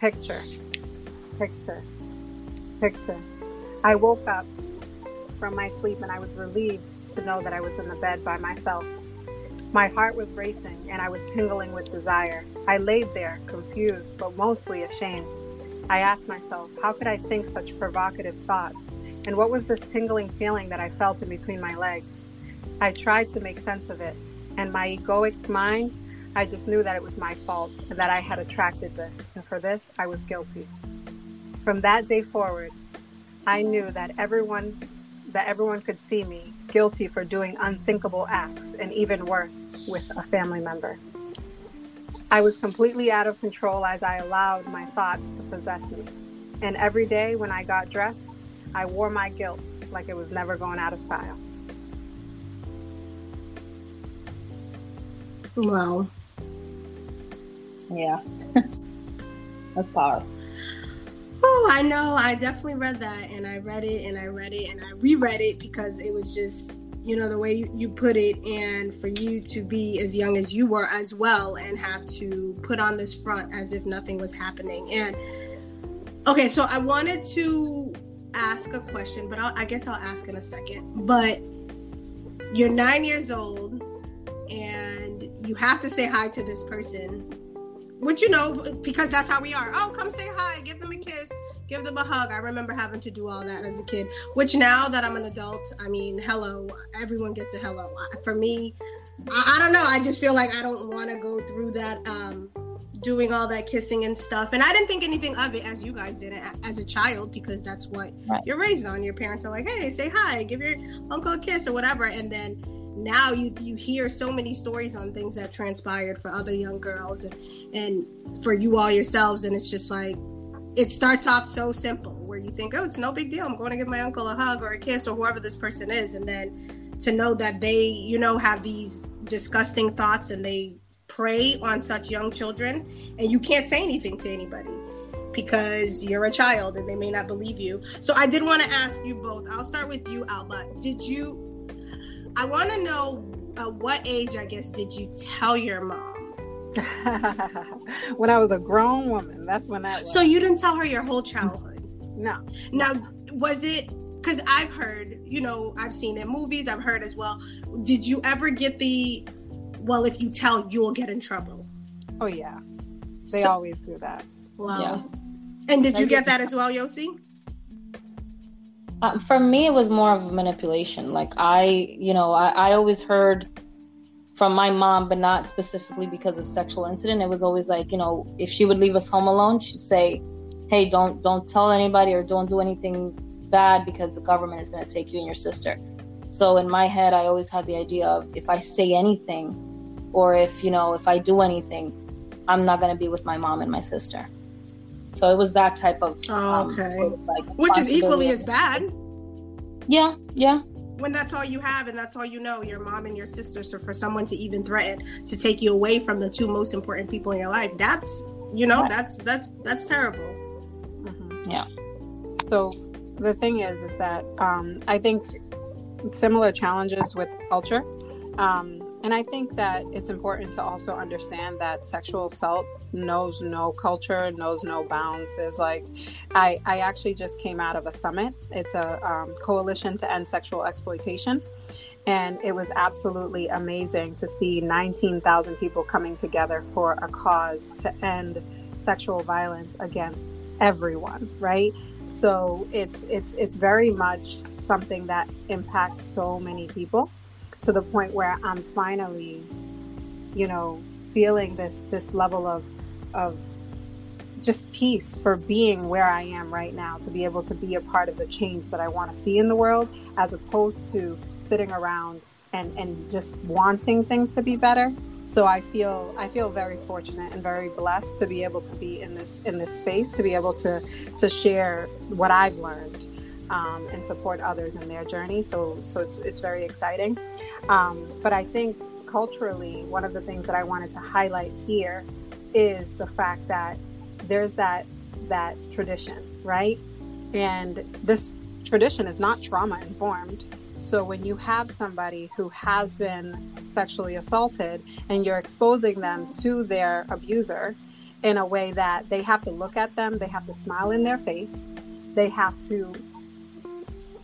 Picture, picture, picture. I woke up from my sleep and I was relieved to know that I was in the bed by myself. My heart was racing and I was tingling with desire. I laid there, confused, but mostly ashamed. I asked myself, how could I think such provocative thoughts? And what was this tingling feeling that I felt in between my legs? I tried to make sense of it, and my egoic mind, I just knew that it was my fault and that I had attracted this, and for this I was guilty. From that day forward, I knew that everyone that everyone could see me guilty for doing unthinkable acts and even worse with a family member. I was completely out of control as I allowed my thoughts to possess me. And every day when I got dressed, I wore my guilt like it was never going out of style. Wow. Yeah. That's powerful. Oh, I know. I definitely read that and I read it and I read it and I reread it because it was just, you know, the way you, put it and for you to be as young as you were as well and have to put on this front as if nothing was happening. And okay, so I wanted to ask a question, but I'll, I guess I'll ask in a second. But you're nine years old and you have to say hi to this person which you know because that's how we are. Oh come say hi. Give them a kiss. Give them a hug. I remember having to do all that as a kid which now that i'm an adult i mean hello. Everyone gets a hello. For me i, I don't know. I just feel like i don't want to go through that um doing all that kissing and stuff. And i didn't think anything of it as you guys did as a child because that's what right. you're raised on. Your parents are like hey say hi. Give your uncle a kiss or whatever. And then now you you hear so many stories on things that transpired for other young girls and and for you all yourselves. And it's just like it starts off so simple where you think oh it's no big deal. I'm going to give my uncle a hug or a kiss or whoever this person is. And then to know that they you know have these disgusting thoughts and they prey on such young children and you can't say anything to anybody because you're a child and they may not believe you. So i did want to ask you both i'll start with you alba. Did you I want to know at what age, I guess, did you tell your mom? when I was a grown woman. That's when I. was. So you didn't tell her your whole childhood? No. Now, was it because I've heard, you know, I've seen in movies, I've heard as well. Did you ever get the, well, if you tell, you'll get in trouble? Oh, yeah. They so, always do that. Wow. Yeah. And did you get that as well, Yosi? Uh, for me, it was more of a manipulation. Like I, you know, I, I always heard from my mom, but not specifically because of sexual incident. It was always like, you know, if she would leave us home alone, she'd say, "Hey, don't don't tell anybody or don't do anything bad because the government is going to take you and your sister." So in my head, I always had the idea of if I say anything, or if you know, if I do anything, I'm not going to be with my mom and my sister. So it was that type of oh, okay, um, sort of like which is equally as bad. Yeah, yeah. When that's all you have and that's all you know, your mom and your sister. So for someone to even threaten to take you away from the two most important people in your life, that's you know, right. that's that's that's terrible. Mm-hmm. Yeah. So the thing is, is that um, I think similar challenges with culture. Um, and I think that it's important to also understand that sexual assault knows no culture, knows no bounds. There's like, I, I actually just came out of a summit. It's a um, coalition to end sexual exploitation. And it was absolutely amazing to see 19,000 people coming together for a cause to end sexual violence against everyone, right? So it's it's it's very much something that impacts so many people to the point where I'm finally you know, feeling this this level of of just peace for being where I am right now, to be able to be a part of the change that I want to see in the world, as opposed to sitting around and, and just wanting things to be better. So I feel I feel very fortunate and very blessed to be able to be in this in this space, to be able to to share what I've learned um, and support others in their journey. So so it's it's very exciting. Um, but I think culturally, one of the things that I wanted to highlight here is the fact that there's that that tradition, right? And this tradition is not trauma informed. So when you have somebody who has been sexually assaulted and you're exposing them to their abuser in a way that they have to look at them, they have to smile in their face, they have to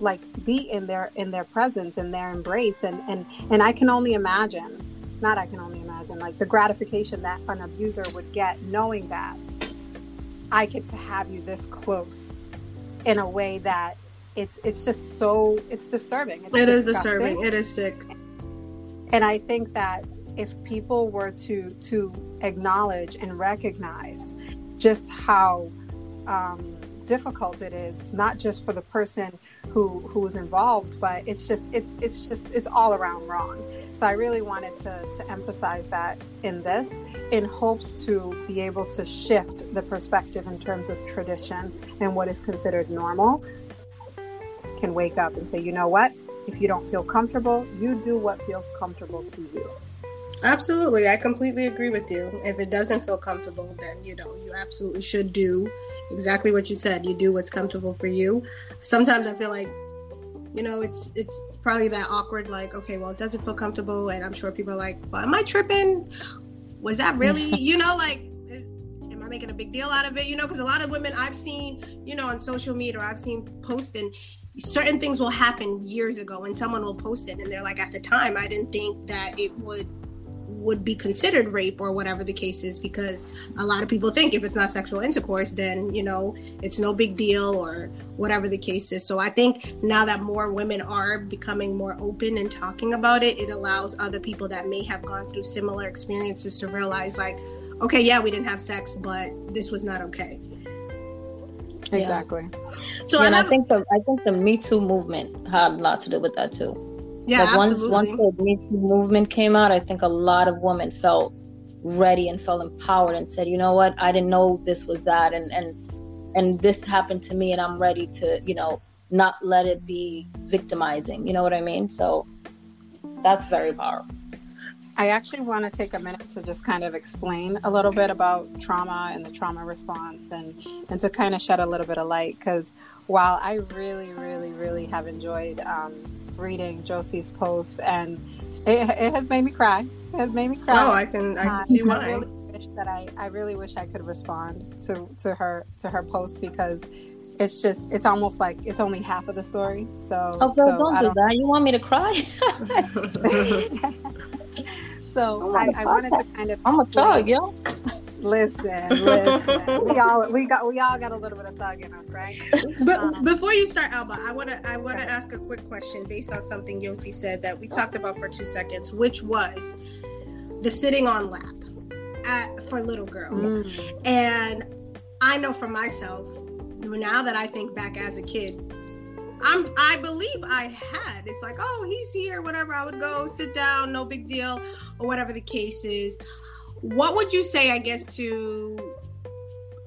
like be in their in their presence in their embrace and and and I can only imagine not I can only imagine like the gratification that an abuser would get knowing that I get to have you this close in a way that it's it's just so it's disturbing. It's it is disturbing. It is sick. And I think that if people were to to acknowledge and recognize just how um, difficult it is, not just for the person who who is involved, but it's just it's it's just it's all around wrong. So I really wanted to to emphasize that in this, in hopes to be able to shift the perspective in terms of tradition and what is considered normal. Can wake up and say, you know what? If you don't feel comfortable, you do what feels comfortable to you. Absolutely. I completely agree with you. If it doesn't feel comfortable, then you know, you absolutely should do exactly what you said. You do what's comfortable for you. Sometimes I feel like, you know, it's it's probably that awkward, like, okay, well, it doesn't feel comfortable, and I'm sure people are like, well, am I tripping? Was that really, you know, like, am I making a big deal out of it? You know, because a lot of women I've seen, you know, on social media or I've seen posting, certain things will happen years ago, and someone will post it, and they're like, at the time, I didn't think that it would would be considered rape or whatever the case is because a lot of people think if it's not sexual intercourse then you know it's no big deal or whatever the case is. So i think now that more women are becoming more open and talking about it it allows other people that may have gone through similar experiences to realize like okay yeah we didn't have sex but this was not okay. Exactly. Yeah. so and I, I think the i think the me too movement had a lot to do with that too yeah, like once once the Me Too movement came out, I think a lot of women felt ready and felt empowered and said, you know what, I didn't know this was that, and and and this happened to me, and I'm ready to, you know, not let it be victimizing. You know what I mean? So that's very powerful. I actually want to take a minute to just kind of explain a little bit about trauma and the trauma response and and to kind of shed a little bit of light because while I really, really, really have enjoyed um, reading Yosi's post, and it, it, has made me cry. It has made me cry. Oh, I can I can uh, see why. I really wish that I, I really wish I could respond to to her to her post because it's just it's almost like it's only half of the story. So oh, girl, so don't do don't... that. You want me to cry? so oh I, I, wanted to kind of. I'm a thug, yo. Listen, listen. we all we got we all got a little bit of thug in us, right? But um, before you start, Alba, I wanna I wanna okay. ask a quick question based on something Yosi said that we talked about for two seconds, which was the sitting on lap at, for little girls. Mm. And I know for myself, now that I think back as a kid, I'm I believe I had. It's like, oh, he's here, whatever. I would go sit down, no big deal, or whatever the case is what would you say, I guess, to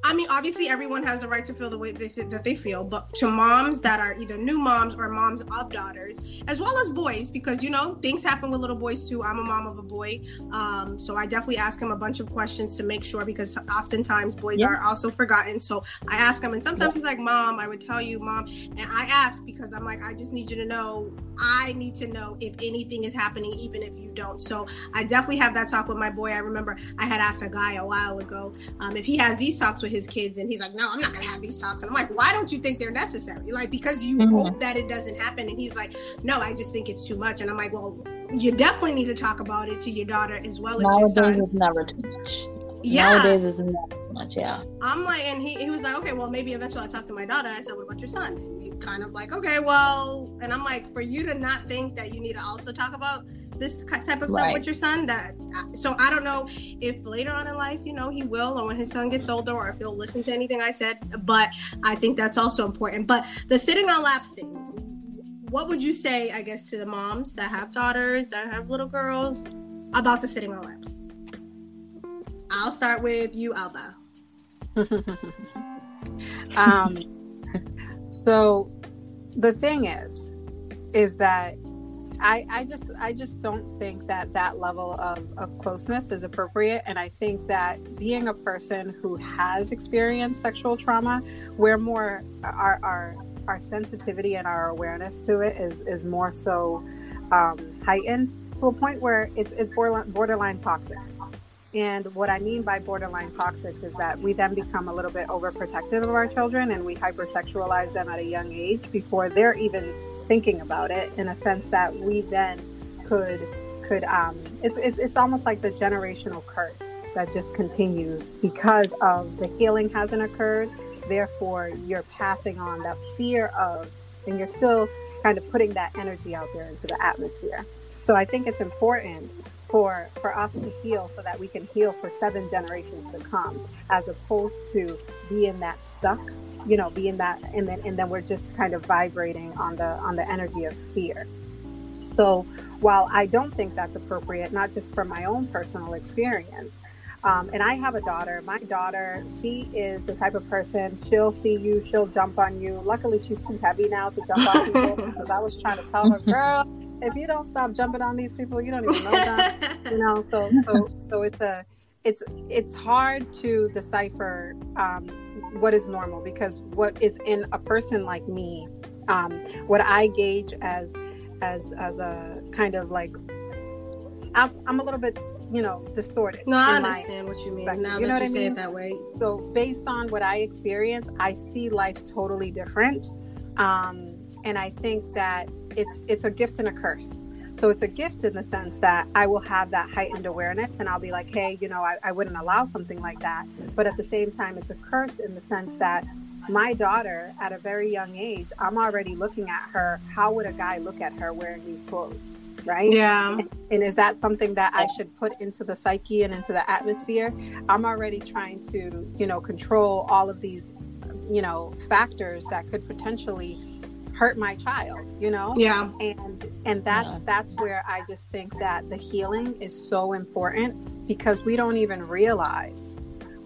I mean, obviously, everyone has the right to feel the way they, that they feel, but to moms that are either new moms or moms of daughters, as well as boys, because you know things happen with little boys too. I'm a mom of a boy, um, so I definitely ask him a bunch of questions to make sure because oftentimes boys yeah. are also forgotten. So I ask him, and sometimes he's like, "Mom, I would tell you, mom," and I ask because I'm like, I just need you to know. I need to know if anything is happening, even if you don't. So I definitely have that talk with my boy. I remember I had asked a guy a while ago um, if he has these talks with his kids and he's like no i'm not gonna have these talks. And i'm like why don't you think they're necessary? Like because you mm-hmm. hope that it doesn't happen. And he's like no i just think it's too much. And i'm like well you definitely need to talk about it to your daughter as well as nowadays your son. it's never too much. Yeah. Nowadays is never too much yeah. I'm like and he, he was like okay well maybe eventually i'll talk to my daughter. I said what about your son? And he kind of like okay well and i'm like for you to not think that you need to also talk about this type of stuff right. with your son. That so I don't know if later on in life, you know, he will, or when his son gets older, or if he'll listen to anything I said. But I think that's also important. But the sitting on laps thing. What would you say, I guess, to the moms that have daughters, that have little girls, about the sitting on laps? I'll start with you, Alba. um, so the thing is, is that I, I just I just don't think that that level of, of closeness is appropriate. And I think that being a person who has experienced sexual trauma we're more our our, our sensitivity and our awareness to it is is more so um, heightened to a point where it's it's borderline, borderline toxic. And what I mean by borderline toxic is that we then become a little bit overprotective of our children and we hypersexualize them at a young age before they're even thinking about it in a sense that we then could could um it's it's, it's almost like the generational curse that just continues because of the healing hasn't occurred. Therefore you're passing on that fear of and you're still kind of putting that energy out there into the atmosphere. So i think it's important for for us to heal so that we can heal for seven generations to come as opposed to being that stuck you know be in that and then and then we're just kind of vibrating on the on the energy of fear so while i don't think that's appropriate not just from my own personal experience um, and I have a daughter. My daughter, she is the type of person, she'll see you, she'll jump on you. Luckily, she's too heavy now to jump on people because I was trying to tell her, girl, if you don't stop jumping on these people, you don't even know them. you know, so so so it's a it's it's hard to decipher um, what is normal because what is in a person like me, um, what I gauge as as as a kind of like I'm, I'm a little bit you know distorted. No, I understand what you mean. now you know that you say mean? it that way. So based on what I experience, I see life totally different, um, and I think that it's it's a gift and a curse. So it's a gift in the sense that I will have that heightened awareness and I'll be like, hey, you know, I, I wouldn't allow something like that. But at the same time, it's a curse in the sense that my daughter, at a very young age, I'm already looking at her. How would a guy look at her wearing these clothes? Right? Yeah. And, and is that something that I should put into the psyche and into the atmosphere? I'm already trying to, you know, control all of these, you know, factors that could potentially hurt my child you know? Yeah. And and that's yeah. that's where i just think that the healing is so important because we don't even realize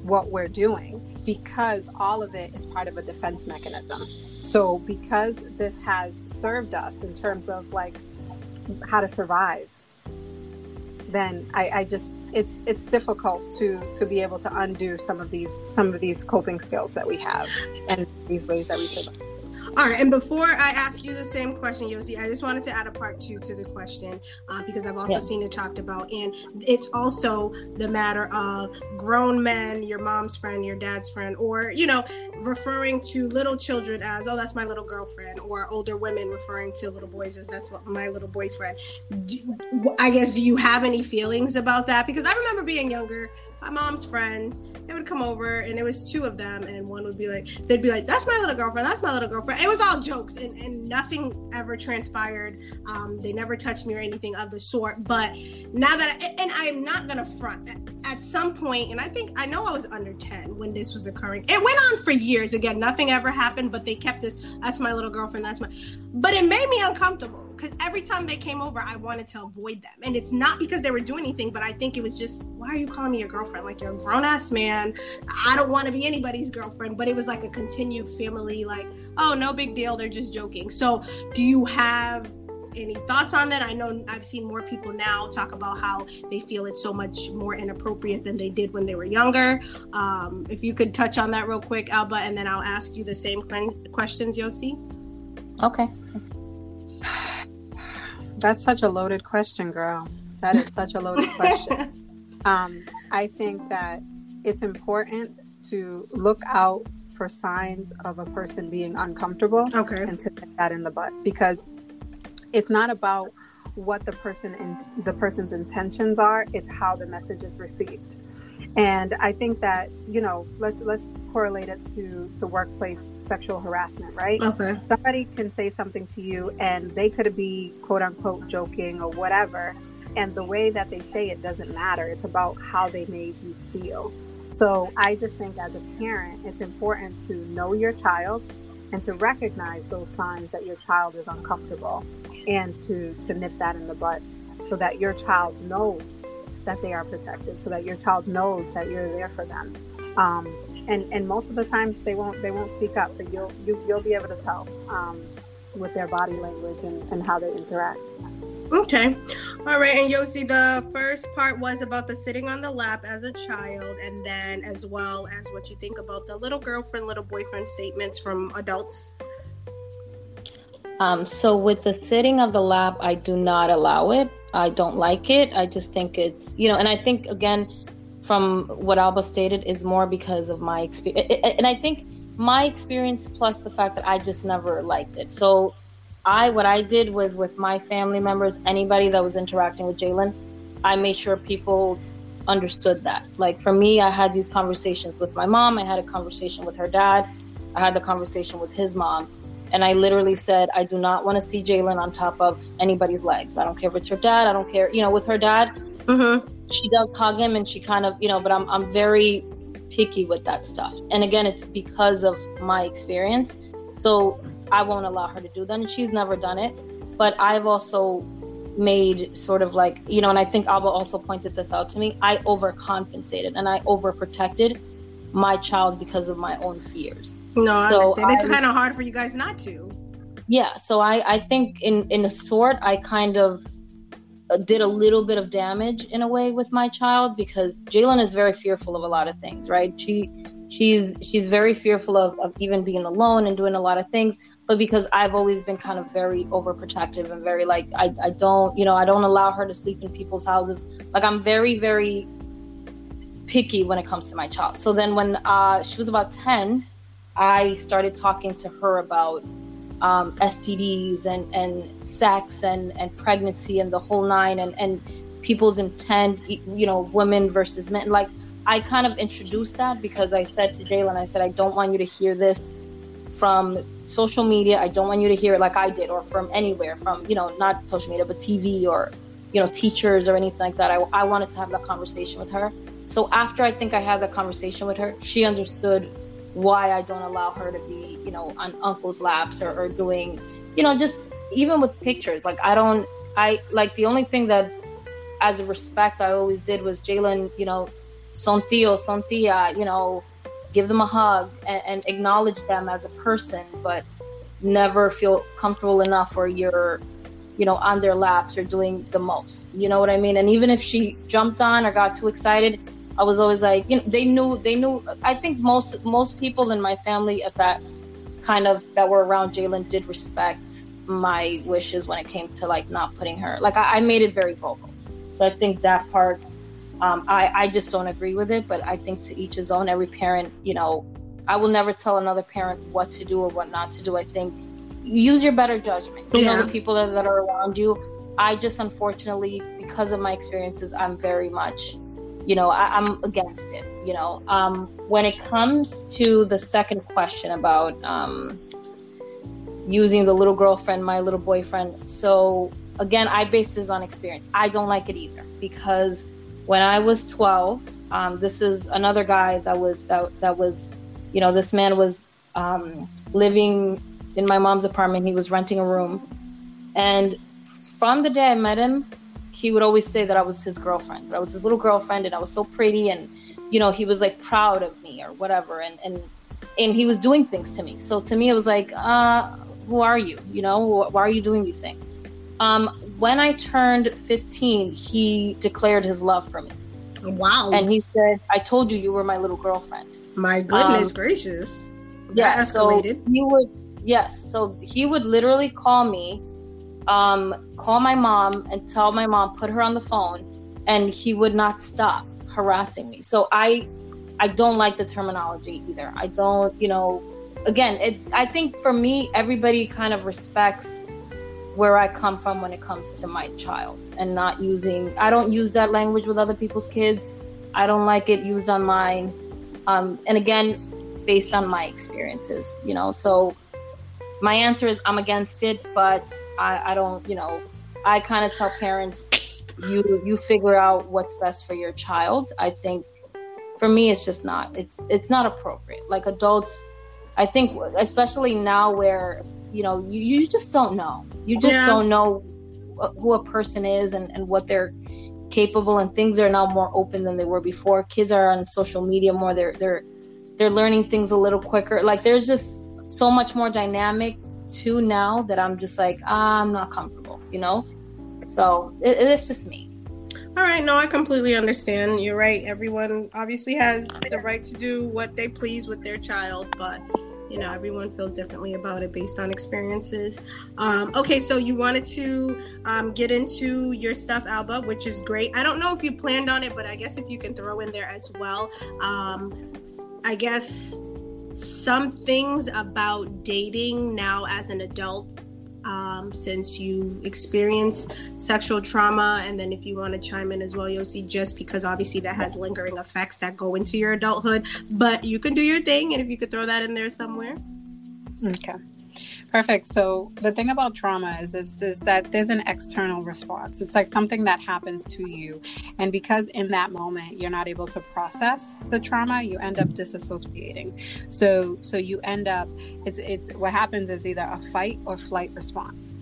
what we're doing because all of it is part of a defense mechanism. So because this has served us in terms of like how to survive then i i just it's it's difficult to to be able to undo some of these some of these coping skills that we have and these ways that we survive all right, and before I ask you the same question, Yosi, I just wanted to add a part two to the question uh, because I've also yeah. seen it talked about, and it's also the matter of grown men, your mom's friend, your dad's friend, or you know, referring to little children as, oh, that's my little girlfriend, or older women referring to little boys as that's my little boyfriend. Do, I guess, do you have any feelings about that? Because I remember being younger my mom's friends, they would come over and it was two of them, and one would be like, they'd be like, "That's my little girlfriend. That's my little girlfriend." It was all jokes, and, and nothing ever transpired. Um, they never touched me or anything of the sort. But now that, I, and I am not gonna front. At some point, and I think I know I was under ten when this was occurring. It went on for years. Again, nothing ever happened, but they kept this. That's my little girlfriend. That's my. But it made me uncomfortable because every time they came over, I wanted to avoid them. And it's not because they were doing anything, but I think it was just, why are you calling me your girlfriend? Like you're a grown ass man. I don't want to be anybody's girlfriend. But it was like a continued family, like, oh, no big deal. They're just joking. So do you have any thoughts on that? I know I've seen more people now talk about how they feel it's so much more inappropriate than they did when they were younger. Um, if you could touch on that real quick, Alba, and then I'll ask you the same questions, Yosi. Okay. That's such a loaded question, girl. That is such a loaded question. Um, I think that it's important to look out for signs of a person being uncomfortable okay. and to get that in the butt because it's not about what the person in the person's intentions are it's how the message is received and i think that you know let's let's correlate it to to workplace sexual harassment, right? Okay. Somebody can say something to you and they could be quote unquote joking or whatever. and the way that they say it doesn't matter. It's about how they made you feel. So I just think as a parent, it's important to know your child and to recognize those signs that your child is uncomfortable and to, to nip that in the bud so that your child knows that they are protected, so that your child knows that you're there for them. Um, and, and most of the times they won't they won't speak up, but you'll you, will you will be able to tell um, with their body language and, and how they interact. Okay. All right. And Yosi, the first part was about the sitting on the lap as a child, and then as well as what you think about the little girlfriend, little boyfriend statements from adults. Um, so with the sitting of the lap, I do not allow it. I don't like it. I just think it's, you know, and I think again, from what Alba stated, is more because of my experience. And I think my experience plus the fact that I just never liked it. So I what I did was with my family members, anybody that was interacting with Jalen, I made sure people understood that. Like for me, I had these conversations with my mom, I had a conversation with her dad, I had the conversation with his mom. And I literally said, I do not want to see Jalen on top of anybody's legs. I don't care if it's her dad. I don't care. You know, with her dad, mm-hmm. She does hug him and she kind of, you know, but I'm, I'm very picky with that stuff. And again, it's because of my experience. So I won't allow her to do that. And she's never done it. But I've also made sort of like, you know, and I think Alba also pointed this out to me. I overcompensated and I overprotected my child because of my own fears. No, I understand. It's kind of hard for you guys not to. Yeah. So I, I think in, in a sort, I kind of did a little bit of damage in a way with my child because Jalen is very fearful of a lot of things, right? She she's she's very fearful of, of even being alone and doing a lot of things. But because i've always been kind of very overprotective and very like I, I don't you know i don't allow her to sleep in people's houses. Like i'm very very picky when it comes to my child. So then when uh, she was about 10 i started talking to her about um, stds and and sex and and pregnancy and the whole nine and and people's intent you know women versus men like I kind of introduced that because I said to Jalen, I said, I don't want you to hear this from social media. I don't want you to hear it like I did or from anywhere, from, you know, not social media, but TV or, you know, teachers or anything like that. I, I wanted to have that conversation with her. So after I think I had that conversation with her, she understood why I don't allow her to be, you know, on uncle's laps or, or doing, you know, just even with pictures. Like I don't, I like the only thing that as a respect I always did was Jalen, you know, son tío, son tía, you know, give them a hug and, and acknowledge them as a person, but never feel comfortable enough where you're you know on their laps or doing the most you know what i mean and even if she jumped on or got too excited i was always like you know they knew they knew i think most most people in my family at that kind of that were around jalen did respect my wishes when it came to like not putting her like I, I made it very vocal so i think that part um, I, I just don't agree with it, but I think to each his own. Every parent, you know, I will never tell another parent what to do or what not to do. I think use your better judgment. You yeah. know, the people that, that are around you. I just, unfortunately, because of my experiences, I'm very much, you know, I, am against it. You know, um, when it comes to the second question about um, using the little girlfriend, my little boyfriend. So again, I base this on experience. I don't like it either because when I was 12, um, this is another guy that was that, that was, you know, this man was um, living in my mom's apartment. He was renting a room, and from the day I met him, he would always say that I was his girlfriend. That I was his little girlfriend, and I was so pretty, and you know, he was like proud of me or whatever, and and and he was doing things to me. So to me, it was like, uh, who are you? You know, why are you doing these things? Um, when I turned 15, he declared his love for me. Wow. And he said, I told you you were my little girlfriend. My goodness um, gracious. Yeah, so he would yes, so he would literally call me, um, call my mom and tell my mom, put her on the phone, and he would not stop harassing me. So I I don't like the terminology either. I don't, you know, again, it I think for me, everybody kind of respects where I come from when it comes to my child and not using, I don't use that language with other people's kids. I don't like it used on mine. Um, and again, based on my experiences, you know, so my answer is I'm against it, but I, I don't, you know, I kind of tell parents you you figure out what's best for your child. I think for me it's just not it's it's not appropriate. Like adults I think especially now where you know you, you just don't know. You just yeah. don't know who a person is and, and what they're capable and things are now more open than they were before. Kids are on social media more. They're they're they're learning things a little quicker. Like there's just so much more dynamic to now that I'm just like ah, I'm not comfortable, you know. So it, it's just me. All right, no, I completely understand. You're right. Everyone obviously has the right to do what they please with their child, but you know everyone feels differently about it based on experiences um, okay so you wanted to um, get into your stuff alba which is great i don't know if you planned on it but i guess if you can throw in there as well um, i guess some things about dating now as an adult um, since you experienced sexual trauma. And then if you want to chime in as well, you'll see just because obviously that has lingering effects that go into your adulthood. But you can do your thing. And if you could throw that in there somewhere. Okay. Perfect. So the thing about trauma is, is, is that there's an external response. It's like something that happens to you, and because in that moment you're not able to process the trauma, you end up disassociating. So so you end up it's it's what happens is either a fight or flight response,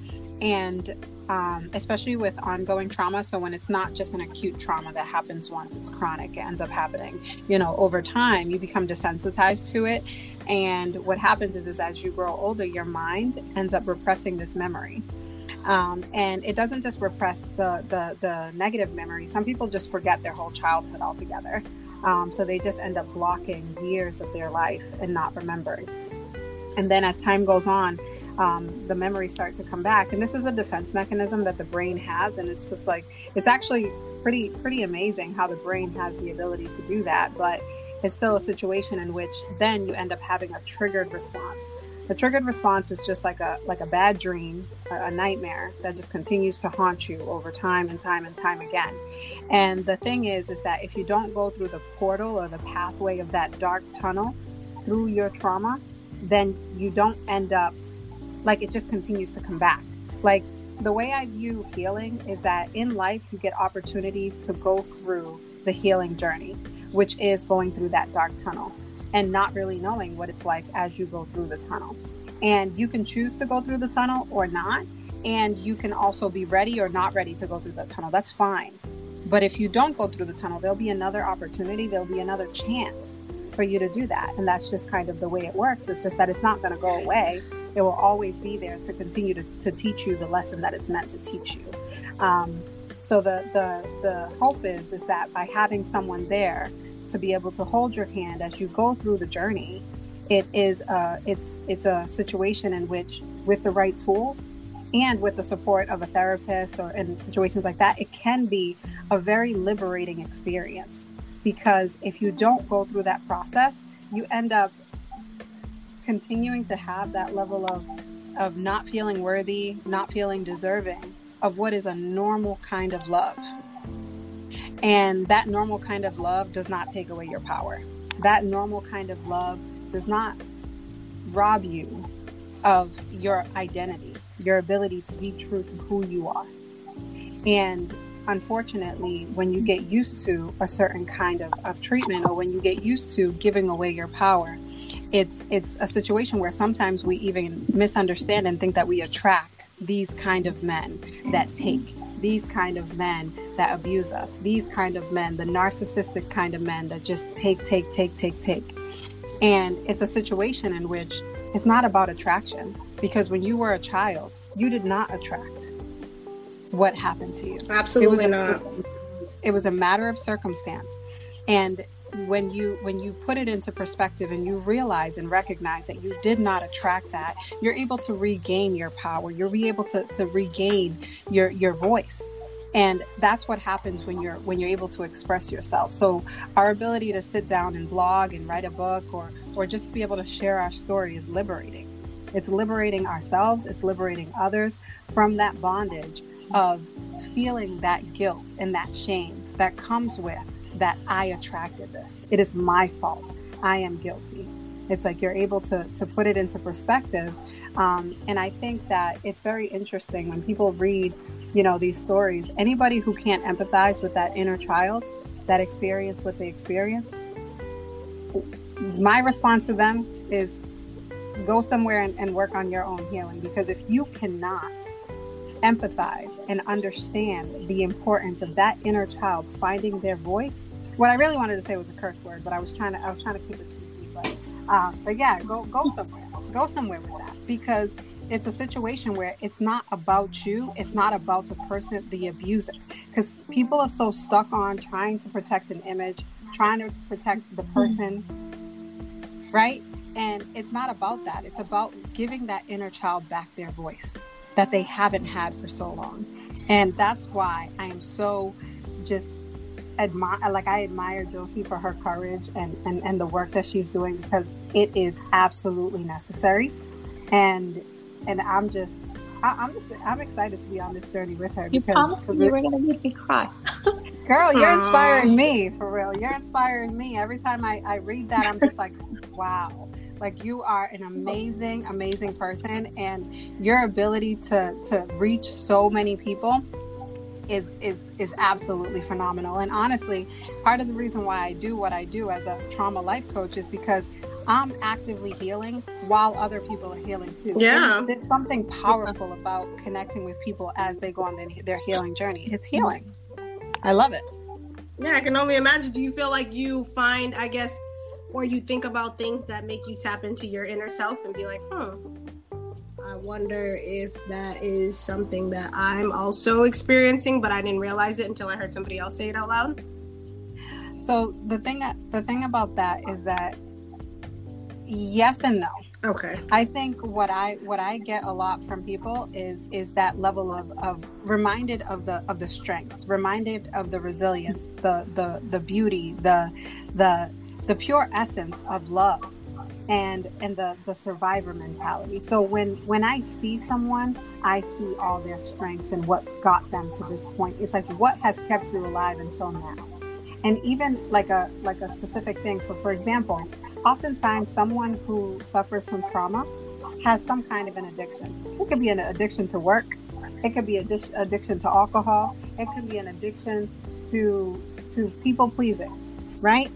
and um, especially with ongoing trauma. So when it's not just an acute trauma that happens once, it's chronic. It ends up happening, you know, over time. You become desensitized to it, and what happens is, is as you grow older, your mind ends up repressing this memory. Um, and it doesn't just repress the, the the negative memory. Some people just forget their whole childhood altogether. Um, so they just end up blocking years of their life and not remembering. And then as time goes on, um, the memories start to come back. And this is a defense mechanism that the brain has, and it's just like it's actually pretty pretty amazing how the brain has the ability to do that. But it's still a situation in which then you end up having a triggered response. The triggered response is just like a like a bad dream, a, a nightmare that just continues to haunt you over time and time and time again. And the thing is, is that if you don't go through the portal or the pathway of that dark tunnel through your trauma, then you don't end up like it just continues to come back. Like the way I view healing is that in life you get opportunities to go through the healing journey, which is going through that dark tunnel and not really knowing what it's like as you go through the tunnel. And you can choose to go through the tunnel or not. And you can also be ready or not ready to go through the tunnel. That's fine. But if you don't go through the tunnel, there'll be another opportunity, there'll be another chance for you to do that. And that's just kind of the way it works. It's just that it's not going to go away it will always be there to continue to, to teach you the lesson that it's meant to teach you. Um, so the, the the hope is is that by having someone there to be able to hold your hand as you go through the journey, it is a, it's it's a situation in which with the right tools and with the support of a therapist or in situations like that, it can be a very liberating experience. Because if you don't go through that process, you end up continuing to have that level of of not feeling worthy, not feeling deserving of what is a normal kind of love. And that normal kind of love does not take away your power. That normal kind of love does not rob you of your identity, your ability to be true to who you are. And unfortunately, when you get used to a certain kind of, of treatment or when you get used to giving away your power, it's it's a situation where sometimes we even misunderstand and think that we attract these kind of men that take these kind of men that abuse us these kind of men the narcissistic kind of men that just take take take take take. And it's a situation in which it's not about attraction because when you were a child you did not attract what happened to you. Absolutely it not. it was a matter of circumstance. And when you when you put it into perspective and you realize and recognize that you did not attract that you're able to regain your power. You're be able to, to regain your your voice. And that's what happens when you're when you're able to express yourself. So our ability to sit down and blog and write a book or or just be able to share our story is liberating. It's liberating ourselves. It's liberating others from that bondage of feeling that guilt and that shame that comes with that I attracted this. It is my fault. I am guilty. It's like you're able to, to put it into perspective. Um, and I think that it's very interesting when people read you know, these stories. Anybody who can't empathize with that inner child, that experience what they experience, my response to them is go somewhere and, and work on your own healing. Because if you cannot empathize and understand the importance of that inner child finding their voice, what I really wanted to say was a curse word, but I was trying to I was trying to keep it PG. But uh, but yeah, go go somewhere, go somewhere with that because it's a situation where it's not about you. It's not about the person the abuser. Because people are so stuck on trying to protect an image trying to protect the mm-hmm. person right? And it's not about that. It's about giving that inner child back their voice that they haven't had for so long and that's why i am so just admire like i admire Yosi for her courage and, and and the work that she's doing because it is absolutely necessary and and I'm just I, am just I'm excited to be on this journey with her. You promised me you were gonna make me cry. Girl, you're inspiring me for real. You're inspiring me. Every time I, I read that, I'm just like, wow. Like you are an amazing, amazing person and your ability to to reach so many people is is is absolutely phenomenal. And honestly, part of the reason why I do what I do as a trauma life coach is because I'm actively healing while other people are healing too. Yeah. There's, there's something powerful about connecting with people as they go on their, their healing journey. It's healing. I love it. Yeah, I can only imagine. Do you feel like you find, I guess, or you think about things that make you tap into your inner self and be like, hmm, I wonder if that is something that I'm also experiencing, but I didn't realize it until I heard somebody else say it out loud. So the thing that the thing about that is that yes and no okay i think what i what i get a lot from people is is that level of of reminded of the of the strengths reminded of the resilience the the the beauty the the the pure essence of love and and the the survivor mentality so when when i see someone i see all their strengths and what got them to this point it's like what has kept you alive until now and even like a like a specific thing so for example oftentimes someone who suffers from trauma has some kind of an addiction. It could be an addiction to work. It could be an addiction to alcohol. It could be an addiction to to people pleasing, right?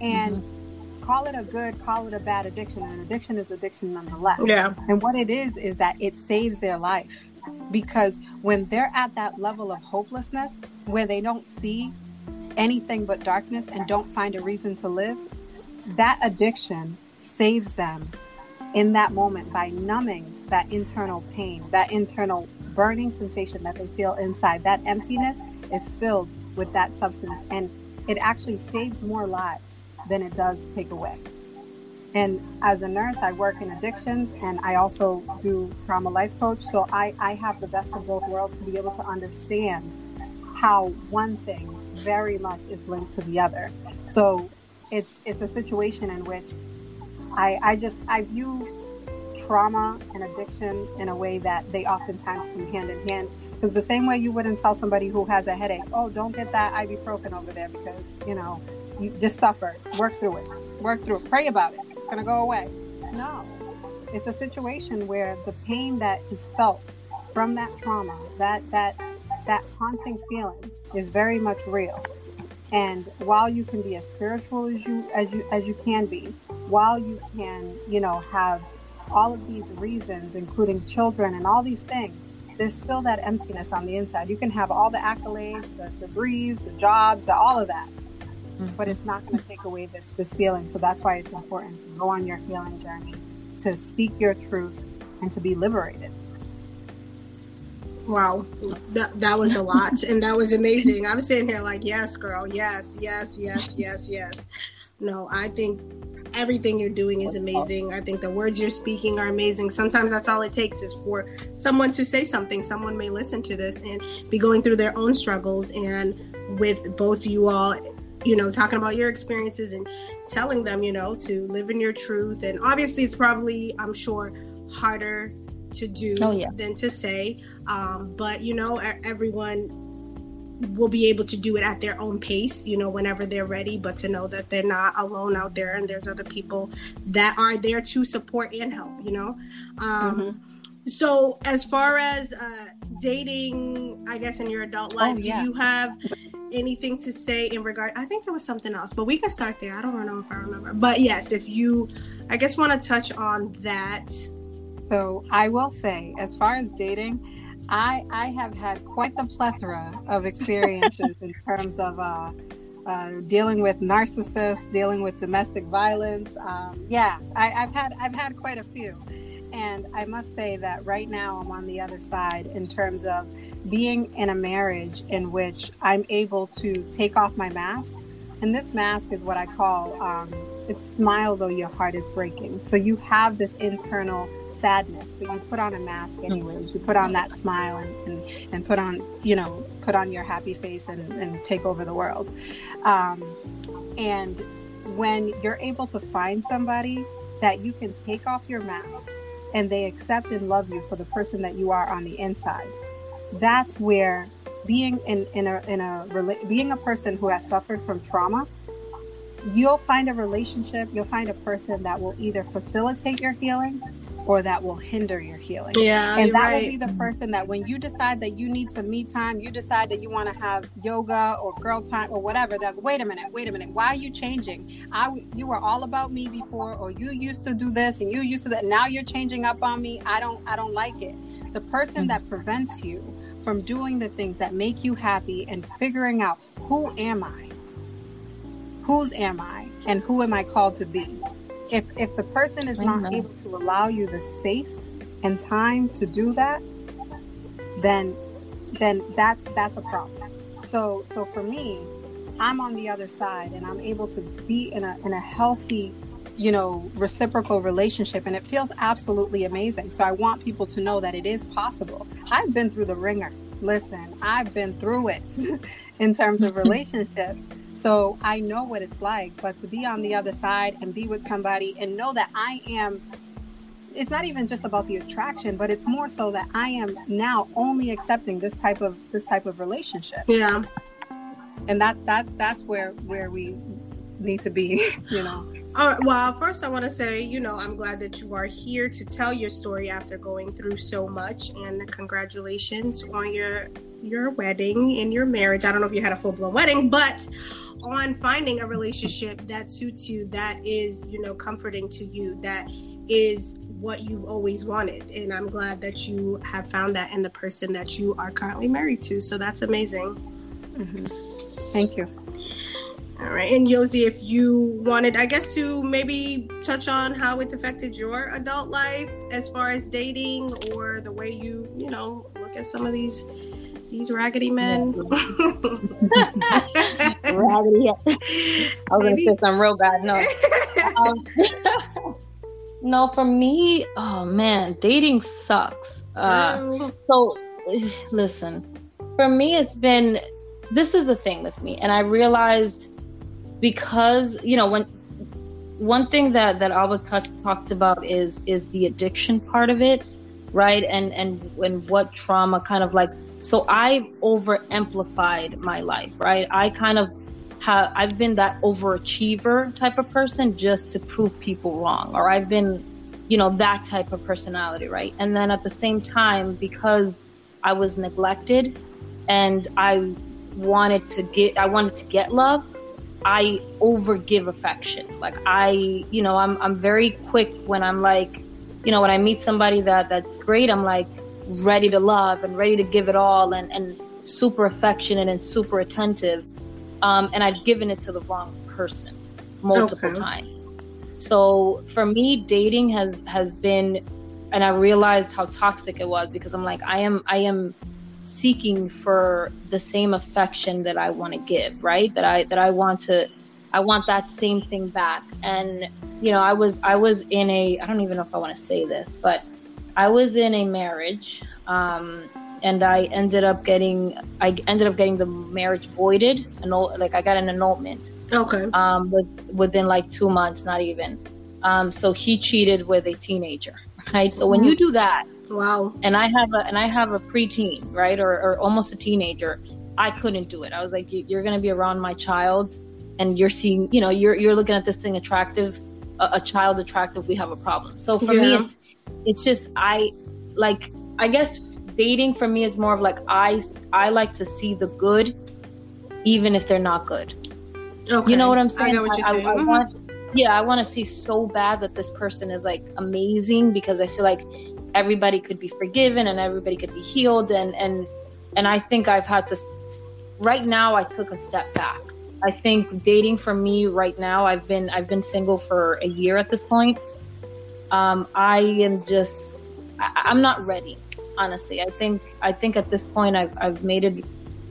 And mm-hmm. call it a good, call it a bad addiction. An addiction is addiction nonetheless. Yeah. And what it is is that it saves their life because when they're at that level of hopelessness where they don't see anything but darkness and don't find a reason to live, that addiction saves them in that moment by numbing that internal pain, that internal burning sensation that they feel inside. That emptiness is filled with that substance and it actually saves more lives than it does take away. And as a nurse, I work in addictions and I also do trauma life coach. So I, I have the best of both worlds to be able to understand how one thing very much is linked to the other. So it's it's a situation in which I I just I view trauma and addiction in a way that they oftentimes come hand in hand. Because the same way you wouldn't tell somebody who has a headache, oh, don't get that ibuprofen over there because you know you just suffer. Work through it. Work through it. Pray about it. It's gonna go away. No, it's a situation where the pain that is felt from that trauma, that that that haunting feeling, is very much real and while you can be as spiritual as you as you as you can be while you can you know have all of these reasons including children and all these things there's still that emptiness on the inside you can have all the accolades the degrees the jobs the all of that mm-hmm. but it's not going to take away this this feeling so that's why it's important to go on your healing journey to speak your truth and to be liberated Wow, that that was a lot, and that was amazing. I'm sitting here like, yes, girl, yes, yes, yes, yes, yes. No, I think everything you're doing is amazing. I think the words you're speaking are amazing. Sometimes that's all it takes is for someone to say something. Someone may listen to this and be going through their own struggles, and with both you all you know talking about your experiences and telling them you know to live in your truth and obviously it's probably i'm sure harder to do oh, yeah. than to say. Um, but you know, everyone will be able to do it at their own pace, you know, whenever they're ready. But to know that they're not alone out there and there's other people that are there to support and help, you know. Um, mm-hmm. So, as far as uh, dating, I guess, in your adult life, Oh, yeah. do you have anything to say in regard? I think there was something else, but we can start there. I don't know if I remember. But yes, if you, I guess, want to touch on that. So I will say, as far as dating, I I have had quite the plethora of experiences in terms of uh, uh, dealing with narcissists, dealing with domestic violence. Um, yeah, I, I've had I've had quite a few, and I must say that right now I'm on the other side in terms of being in a marriage in which I'm able to take off my mask, and this mask is what I call um, it's smile though your heart is breaking. So you have this internal sadness, but you put on a mask anyways. You put on that smile and, and, and put on, you know, put on your happy face and, and take over the world. Um, and when you're able to find somebody that you can take off your mask and they accept and love you for the person that you are on the inside, that's where being in, in a in a being a person who has suffered from trauma you'll find a relationship you'll find a person that will either facilitate your healing or that will hinder your healing. Yeah, and that right. will be the person that when you decide that you need some me time you decide that you want to have yoga or girl time or whatever that wait a minute wait a minute why are you changing? I you were all about me before or you used to do this and you used to that now you're changing up on me. I don't i don't like it. The person hmm. that prevents you from doing the things that make you happy and figuring out who am i? Whose am i? And who am i called to be? If if the person is not able to allow you the space and time to do that then then that's that's a problem. So so for me i'm on the other side and i'm able to be in a in a healthy you know reciprocal relationship and it feels absolutely amazing. So i want people to know that it is possible. I've been through the ringer. Listen i've been through it in terms of relationships. So i know what it's like but to be on the other side and be with somebody and know that i am it's not even just about the attraction but it's more so that i am now only accepting this type of this type of relationship. Yeah. and that's that's that's where where we need to be you know All right, well, first, I want to say, you know, I'm glad that you are here to tell your story after going through so much, and congratulations on your your wedding and your marriage. I don't know if you had a full blown wedding, but on finding a relationship that suits you, that is, you know, comforting to you, that is what you've always wanted, and I'm glad that you have found that in the person that you are currently married to. So that's amazing. Mm-hmm. thank you All right. And Yosi, if you wanted, I guess, to maybe touch on how it's affected your adult life as far as dating or the way you, you know, look at some of these these raggedy men. Raggedy. I was gonna say something real bad. No. Um, no, for me, oh man, dating sucks. Uh, Oh, so listen, for me, it's been this is the thing with me, and I realized because you know when one thing that that Alba talked about is is the addiction part of it, right? And and when what trauma kind of like so I've over amplified my life, right? I kind of have I've been that overachiever type of person just to prove people wrong, or I've been you know that type of personality right and then at the same time because i was neglected and i wanted to get i wanted to get love i overgive affection. Like i you know i'm i'm very quick when i'm like you know when i meet somebody that that's great i'm like ready to love and ready to give it all and and super affectionate and super attentive. Um and I've given it to the wrong person multiple Okay. times. So for me dating has has been and i realized how toxic it was because i'm like i am i am seeking for the same affection that i want to give right that i that i want to i want that same thing back and you know i was i was in a i don't even know if i want to say this but i was in a marriage um and i ended up getting i ended up getting the marriage voided annul like i got an annulment okay. um, with, within like two months, not even. Um, so he cheated with a teenager, right? So when you do that, Wow. and I have a and I have a preteen, right, or, or almost a teenager, I couldn't do it. I was like, "You- you're going to be around my child, and you're seeing, you know, you're you're looking at this thing attractive, a, a child attractive. We have a problem. So for me, it's it's just I like I guess dating for me it's more of like i i like to see the good even if they're not good Okay. you know what i'm saying I know what you're I- saying. I Mhm. want, yeah i want to see so bad that this person is like amazing because i feel like everybody could be forgiven and everybody could be healed. And and and i think i've had to right now i took a step back. I think dating for me right now i've been i've been single for a year at this point. Um i am just I, i'm not ready honestly. I think i think at this point i've i've made it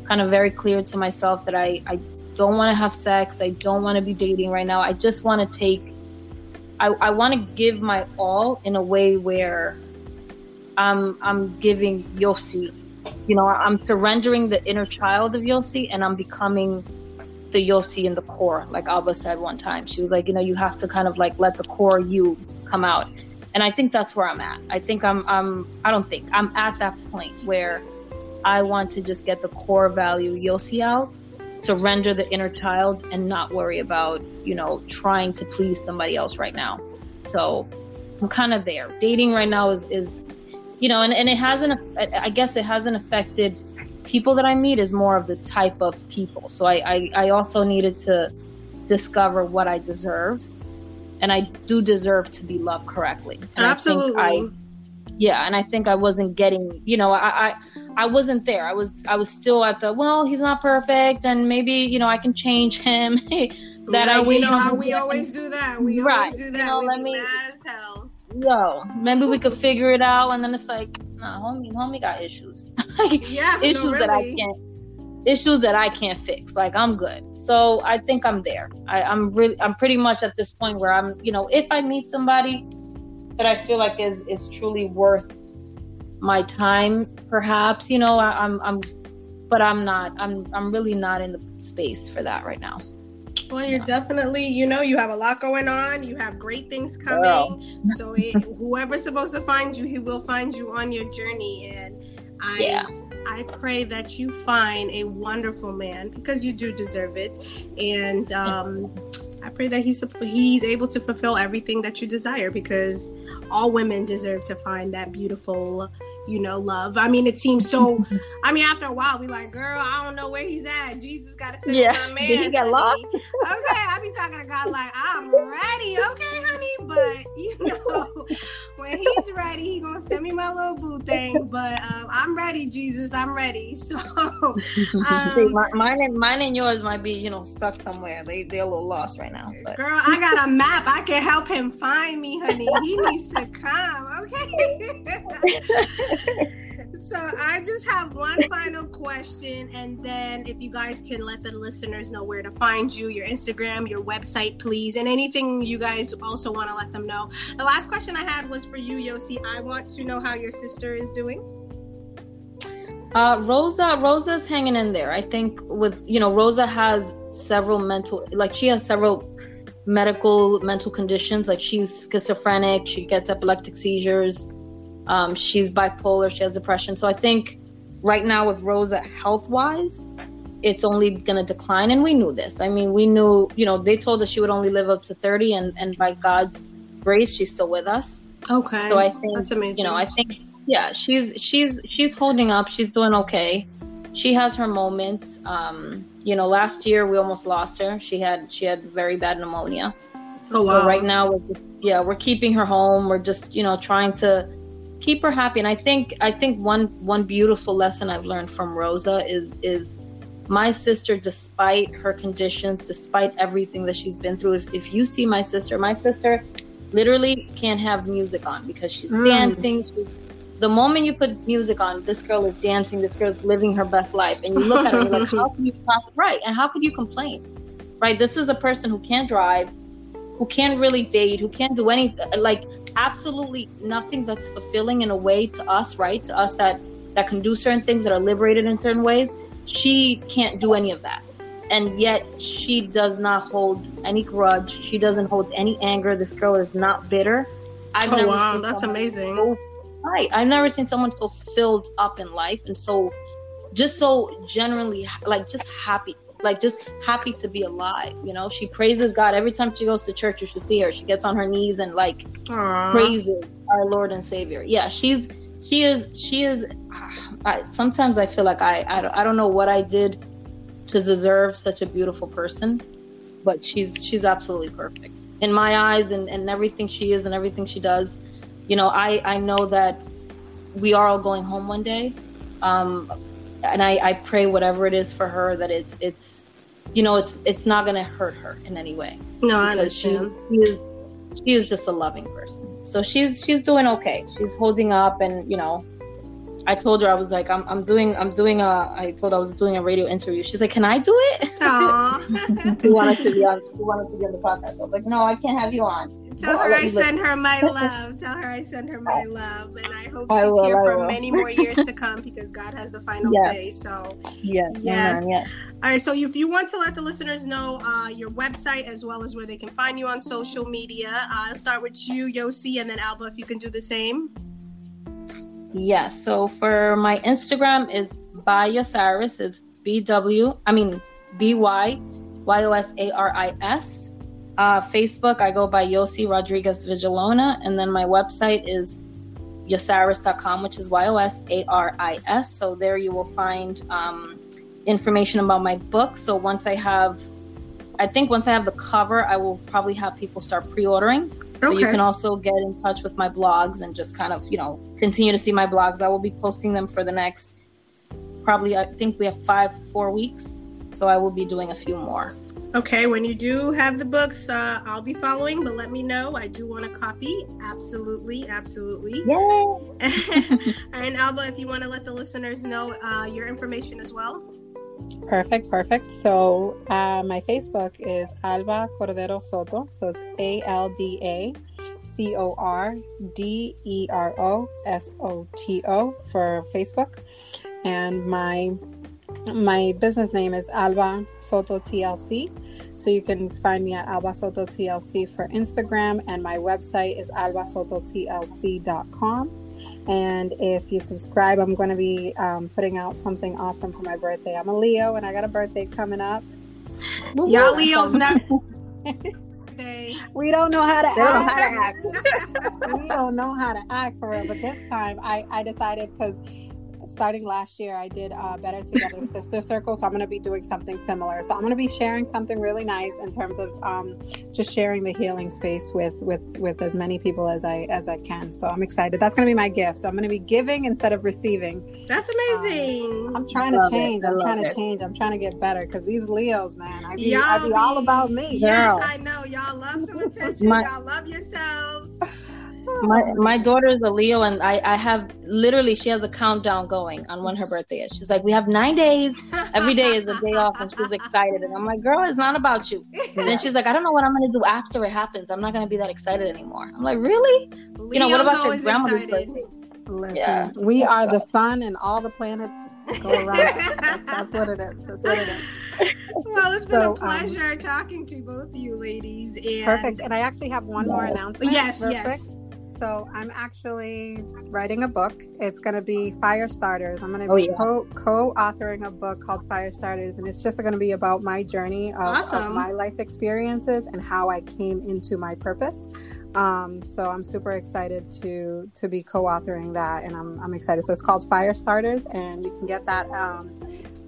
kind of very clear to myself that i i don't want to have sex. I don't want to be dating right now. I just want to take i i want to give my all in a way where i'm i'm giving Yosi you know i'm surrendering the inner child of Yosi and i'm becoming the Yosi in the core like alba said one time. She was like you know you have to kind of like let the core you come out. And i think that's where i'm at. I think i'm i'm i don't think i'm at that point where i want to just get the core value Yosi out surrender the inner child and not worry about you know trying to please somebody else right now. So i'm kind of there. Dating right now is is you know and, and it hasn't I- guess it hasn't affected people that i meet is more of the type of people so i i, I also needed to discover what i deserve and i do deserve to be loved correctly and Absolutely. i think i yeah and i think i wasn't getting you know i i I wasn't there. I was I was still at the well, he's not perfect, and maybe you know I can change him. that Yeah, I we you know how we always do that. We Right. always do You that. know, we let me- mad as hell. Yo, maybe we could figure it out, and then it's like, nah, homie, homie got issues, like Yeah, issues no, that I can't, issues that I can't fix. Like I'm good, so I think I'm there. I, I'm really, I'm pretty much at this point where I'm, you know, if I meet somebody that I feel like is is truly worth my time, perhaps, you know, I, I'm, I'm, but I'm not. I'm, I'm really not in the space for that right now. Well, you're definitely, you know, you have a lot going on. You have great things coming. So it, whoever's supposed to find you, he will find you on your journey. And I, Yeah. I pray that you find a wonderful man because you do deserve it. And um, I pray that he's he's able to fulfill everything that you desire because all women deserve to find that beautiful you know love i mean it seems so i mean after a while we like girl i don't know where he's at jesus gotta send Yeah. me my man Did he get lost? okay i be talking to god like i'm ready okay honey but you know when he's ready he gonna send me my little boo thing but um, i'm ready jesus i'm ready so See, um, mi- mine and mine and yours might be, you know, stuck somewhere. They they're a little lost right now. But Girl, I got a map. I can help him find me, honey. He needs to come, okay? So I just have one final question, and then if you guys can let the listeners know where to find you, your Instagram, your website, please, and anything you guys also want to let them know. The last question I had was for you, Yosi. I want to know how your sister is doing. Uh, Rosa, Rosa's hanging in there. I think with you know, Rosa has several mental, like she has several medical mental conditions. Like she's schizophrenic. She gets epileptic seizures. Um, she's bipolar. She has depression. So I think right now with Rosa, health wise, it's only going to decline. And we knew this. I mean, we knew. You know, they told us she would only live up to thirty, and and by God's grace, she's still with us. Okay. So I think that's amazing. you know, I think yeah, she's she's she's holding up. She's doing okay. She has her moments. Um, you know, last year we almost lost her. She had she had very bad pneumonia. oh, wow. So right now we're just, yeah, we're keeping her home. We're just, you know, trying to keep her happy. And I think I think one one beautiful lesson I've learned from Rosa is is my sister, despite her conditions, despite everything that she's been through, if, if you see my sister, my sister literally can't have music on because she's Mm. dancing. She's, the moment you put music on, this girl is dancing. This girl is living her best life, and you look at her, like, how can you right? And how could you complain? Right? This is a person who can't drive, who can't really date, who can't do anything. Like absolutely nothing that's fulfilling in a way to us, right? To us that that can do certain things that are liberated in certain ways. She can't do any of that, and yet she does not hold any grudge. She doesn't hold any anger. This girl is not bitter. I've Oh never wow, seen that's amazing. so right. I've never seen someone so filled up in life and so just so generally like just happy. Like just happy to be alive, you know. She praises God every time she goes to church. You should see her. She gets on her knees and like Aw. praises our Lord and Savior. Yeah, she's she is she is I, sometimes i feel like I, I don't, I don't know what i did to deserve such a beautiful person but she's she's absolutely perfect in my eyes and, and everything she is and everything she does you know i i know that we are all going home one day um and i i pray whatever it is for her that it's it's you know it's it's not gonna hurt her in any way No, I because she, she she is just a loving person. So she's she's doing okay. She's holding up, and you know, I told her I was like, I'm I'm doing I'm doing a I told her I was doing a radio interview. She's like, Can I do it? Aw. she wanted to be on she wanted to be on the podcast. I was like, No, I can't have you on. Tell Well, her I send her my love. Tell her I send her my love. And I hope I she's will, here I for many more years to come because God has the final Yes. say. So, Yes, Yes. amen, yes. all right. So, if you want to let the listeners know uh, your website as well as where they can find you on social media, uh, I'll start with you, Yosi, and then Alba, if you can do the same. Yes. So for my Instagram is by Yosaris. It's B W. I mean B Y Y O S A R I S. Uh, Facebook, I go by Yosi Rodriguez Vigilona, and then my website is yosaris.com, which is Y O S A R I S. So there you will find um, information about my book. So once I have, I think once I have the cover, I will probably have people start pre-ordering. But you can also get in touch with my blogs and just kind of, you know, continue to see my blogs. I will be posting them for the next probably I think we have five, four weeks. So I will be doing a few more. Okay, when you do have the books, uh, I'll be following, but let me know. I do want a copy. Absolutely, absolutely. Yay! and Alba, if you want to let the listeners know uh, your information as well. Perfect, perfect. So uh, my Facebook is Alba Cordero Soto. So it's A L B A C O R D E R O S O T O for Facebook, and my my business name is Alba Soto TLC. So you can find me at Alba Soto TLC for Instagram, and my website is albasototlc.com. And if you subscribe, I'm going to be um, putting out something awesome for my birthday. I'm a Leo, and I got a birthday coming up. Y'all Leos not. We don't know how to They don't act. how to act. we don't know how to act for real. But this time, I I decided because starting last year, I did uh, Better Together Sister Circle. So I'm going to be doing something similar. So I'm going to be sharing something really nice in terms of um, just sharing the healing space with with with as many people as I as I can. So I'm excited. That's going to be my gift. I'm going to be giving instead of receiving. That's amazing. I'm trying to change. I I'm love trying to change. I'm trying to get better because these Leos, man, I be, Y'all I be all about me. Yes, Girl. I know. Y'all love some attention. My- Y'all love yourselves. My my daughter is a Leo, and I I have literally she has a countdown going on when her birthday is. She's like, we have nine days. Every day is a day off, and she's excited. And I'm like, girl, it's not about you. And then she's like, I don't know what I'm gonna do after it happens. I'm not gonna be that excited anymore. I'm like, really? You know, what about your always grandmother's excited. birthday? Listen, Yeah. we are the sun, and all the planets go around. us. That's what it is. That's what it is. Well, it's been So, a um, pleasure talking to both of you ladies. And Perfect. And I actually have one more announcement. Yes, real yes. quick. So I'm actually writing a book. It's going to be Fire Starters. I'm going to Oh, be co co-authoring a book called Fire Starters, and it's just going to be about my journey of, of my life experiences and how I came into my purpose. Um, so I'm super excited to to be co-authoring that, and I'm I'm excited. So it's called Fire Starters, and you can get that. Um,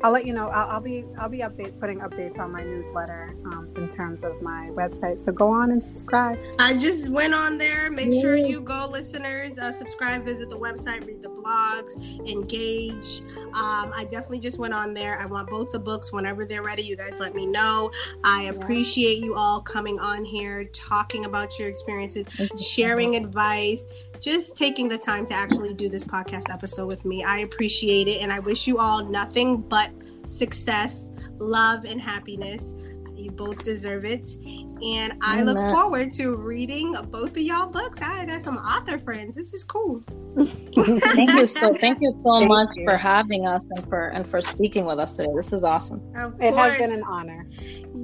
I'll let you know. I'll, I'll be I'll be update putting updates on my newsletter um, in terms of my website. So go on and subscribe. I just went on there. Make sure you go, listeners, uh, subscribe, visit the website, read the blogs, engage. Um, I definitely just went on there. I want both the books whenever they're ready. You guys let me know. I appreciate you all coming on here, talking about your experiences, sharing advice, just taking the time to actually do this podcast episode with me. I appreciate it. And I wish you all nothing but success, love, and happiness. You both deserve it. And I look forward to reading both of y'all books. I got some author friends. This is cool. Thank you so thank you so Thank much you. for having us and for and for speaking with us today. This is awesome. It has been an honor.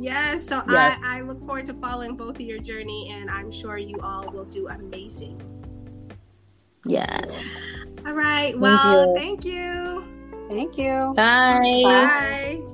Yes. So Yes. I, I look forward to following both of your journey, and I'm sure you all will do amazing. Yes. All right. Well, you. thank you. Thank you. Bye. Bye.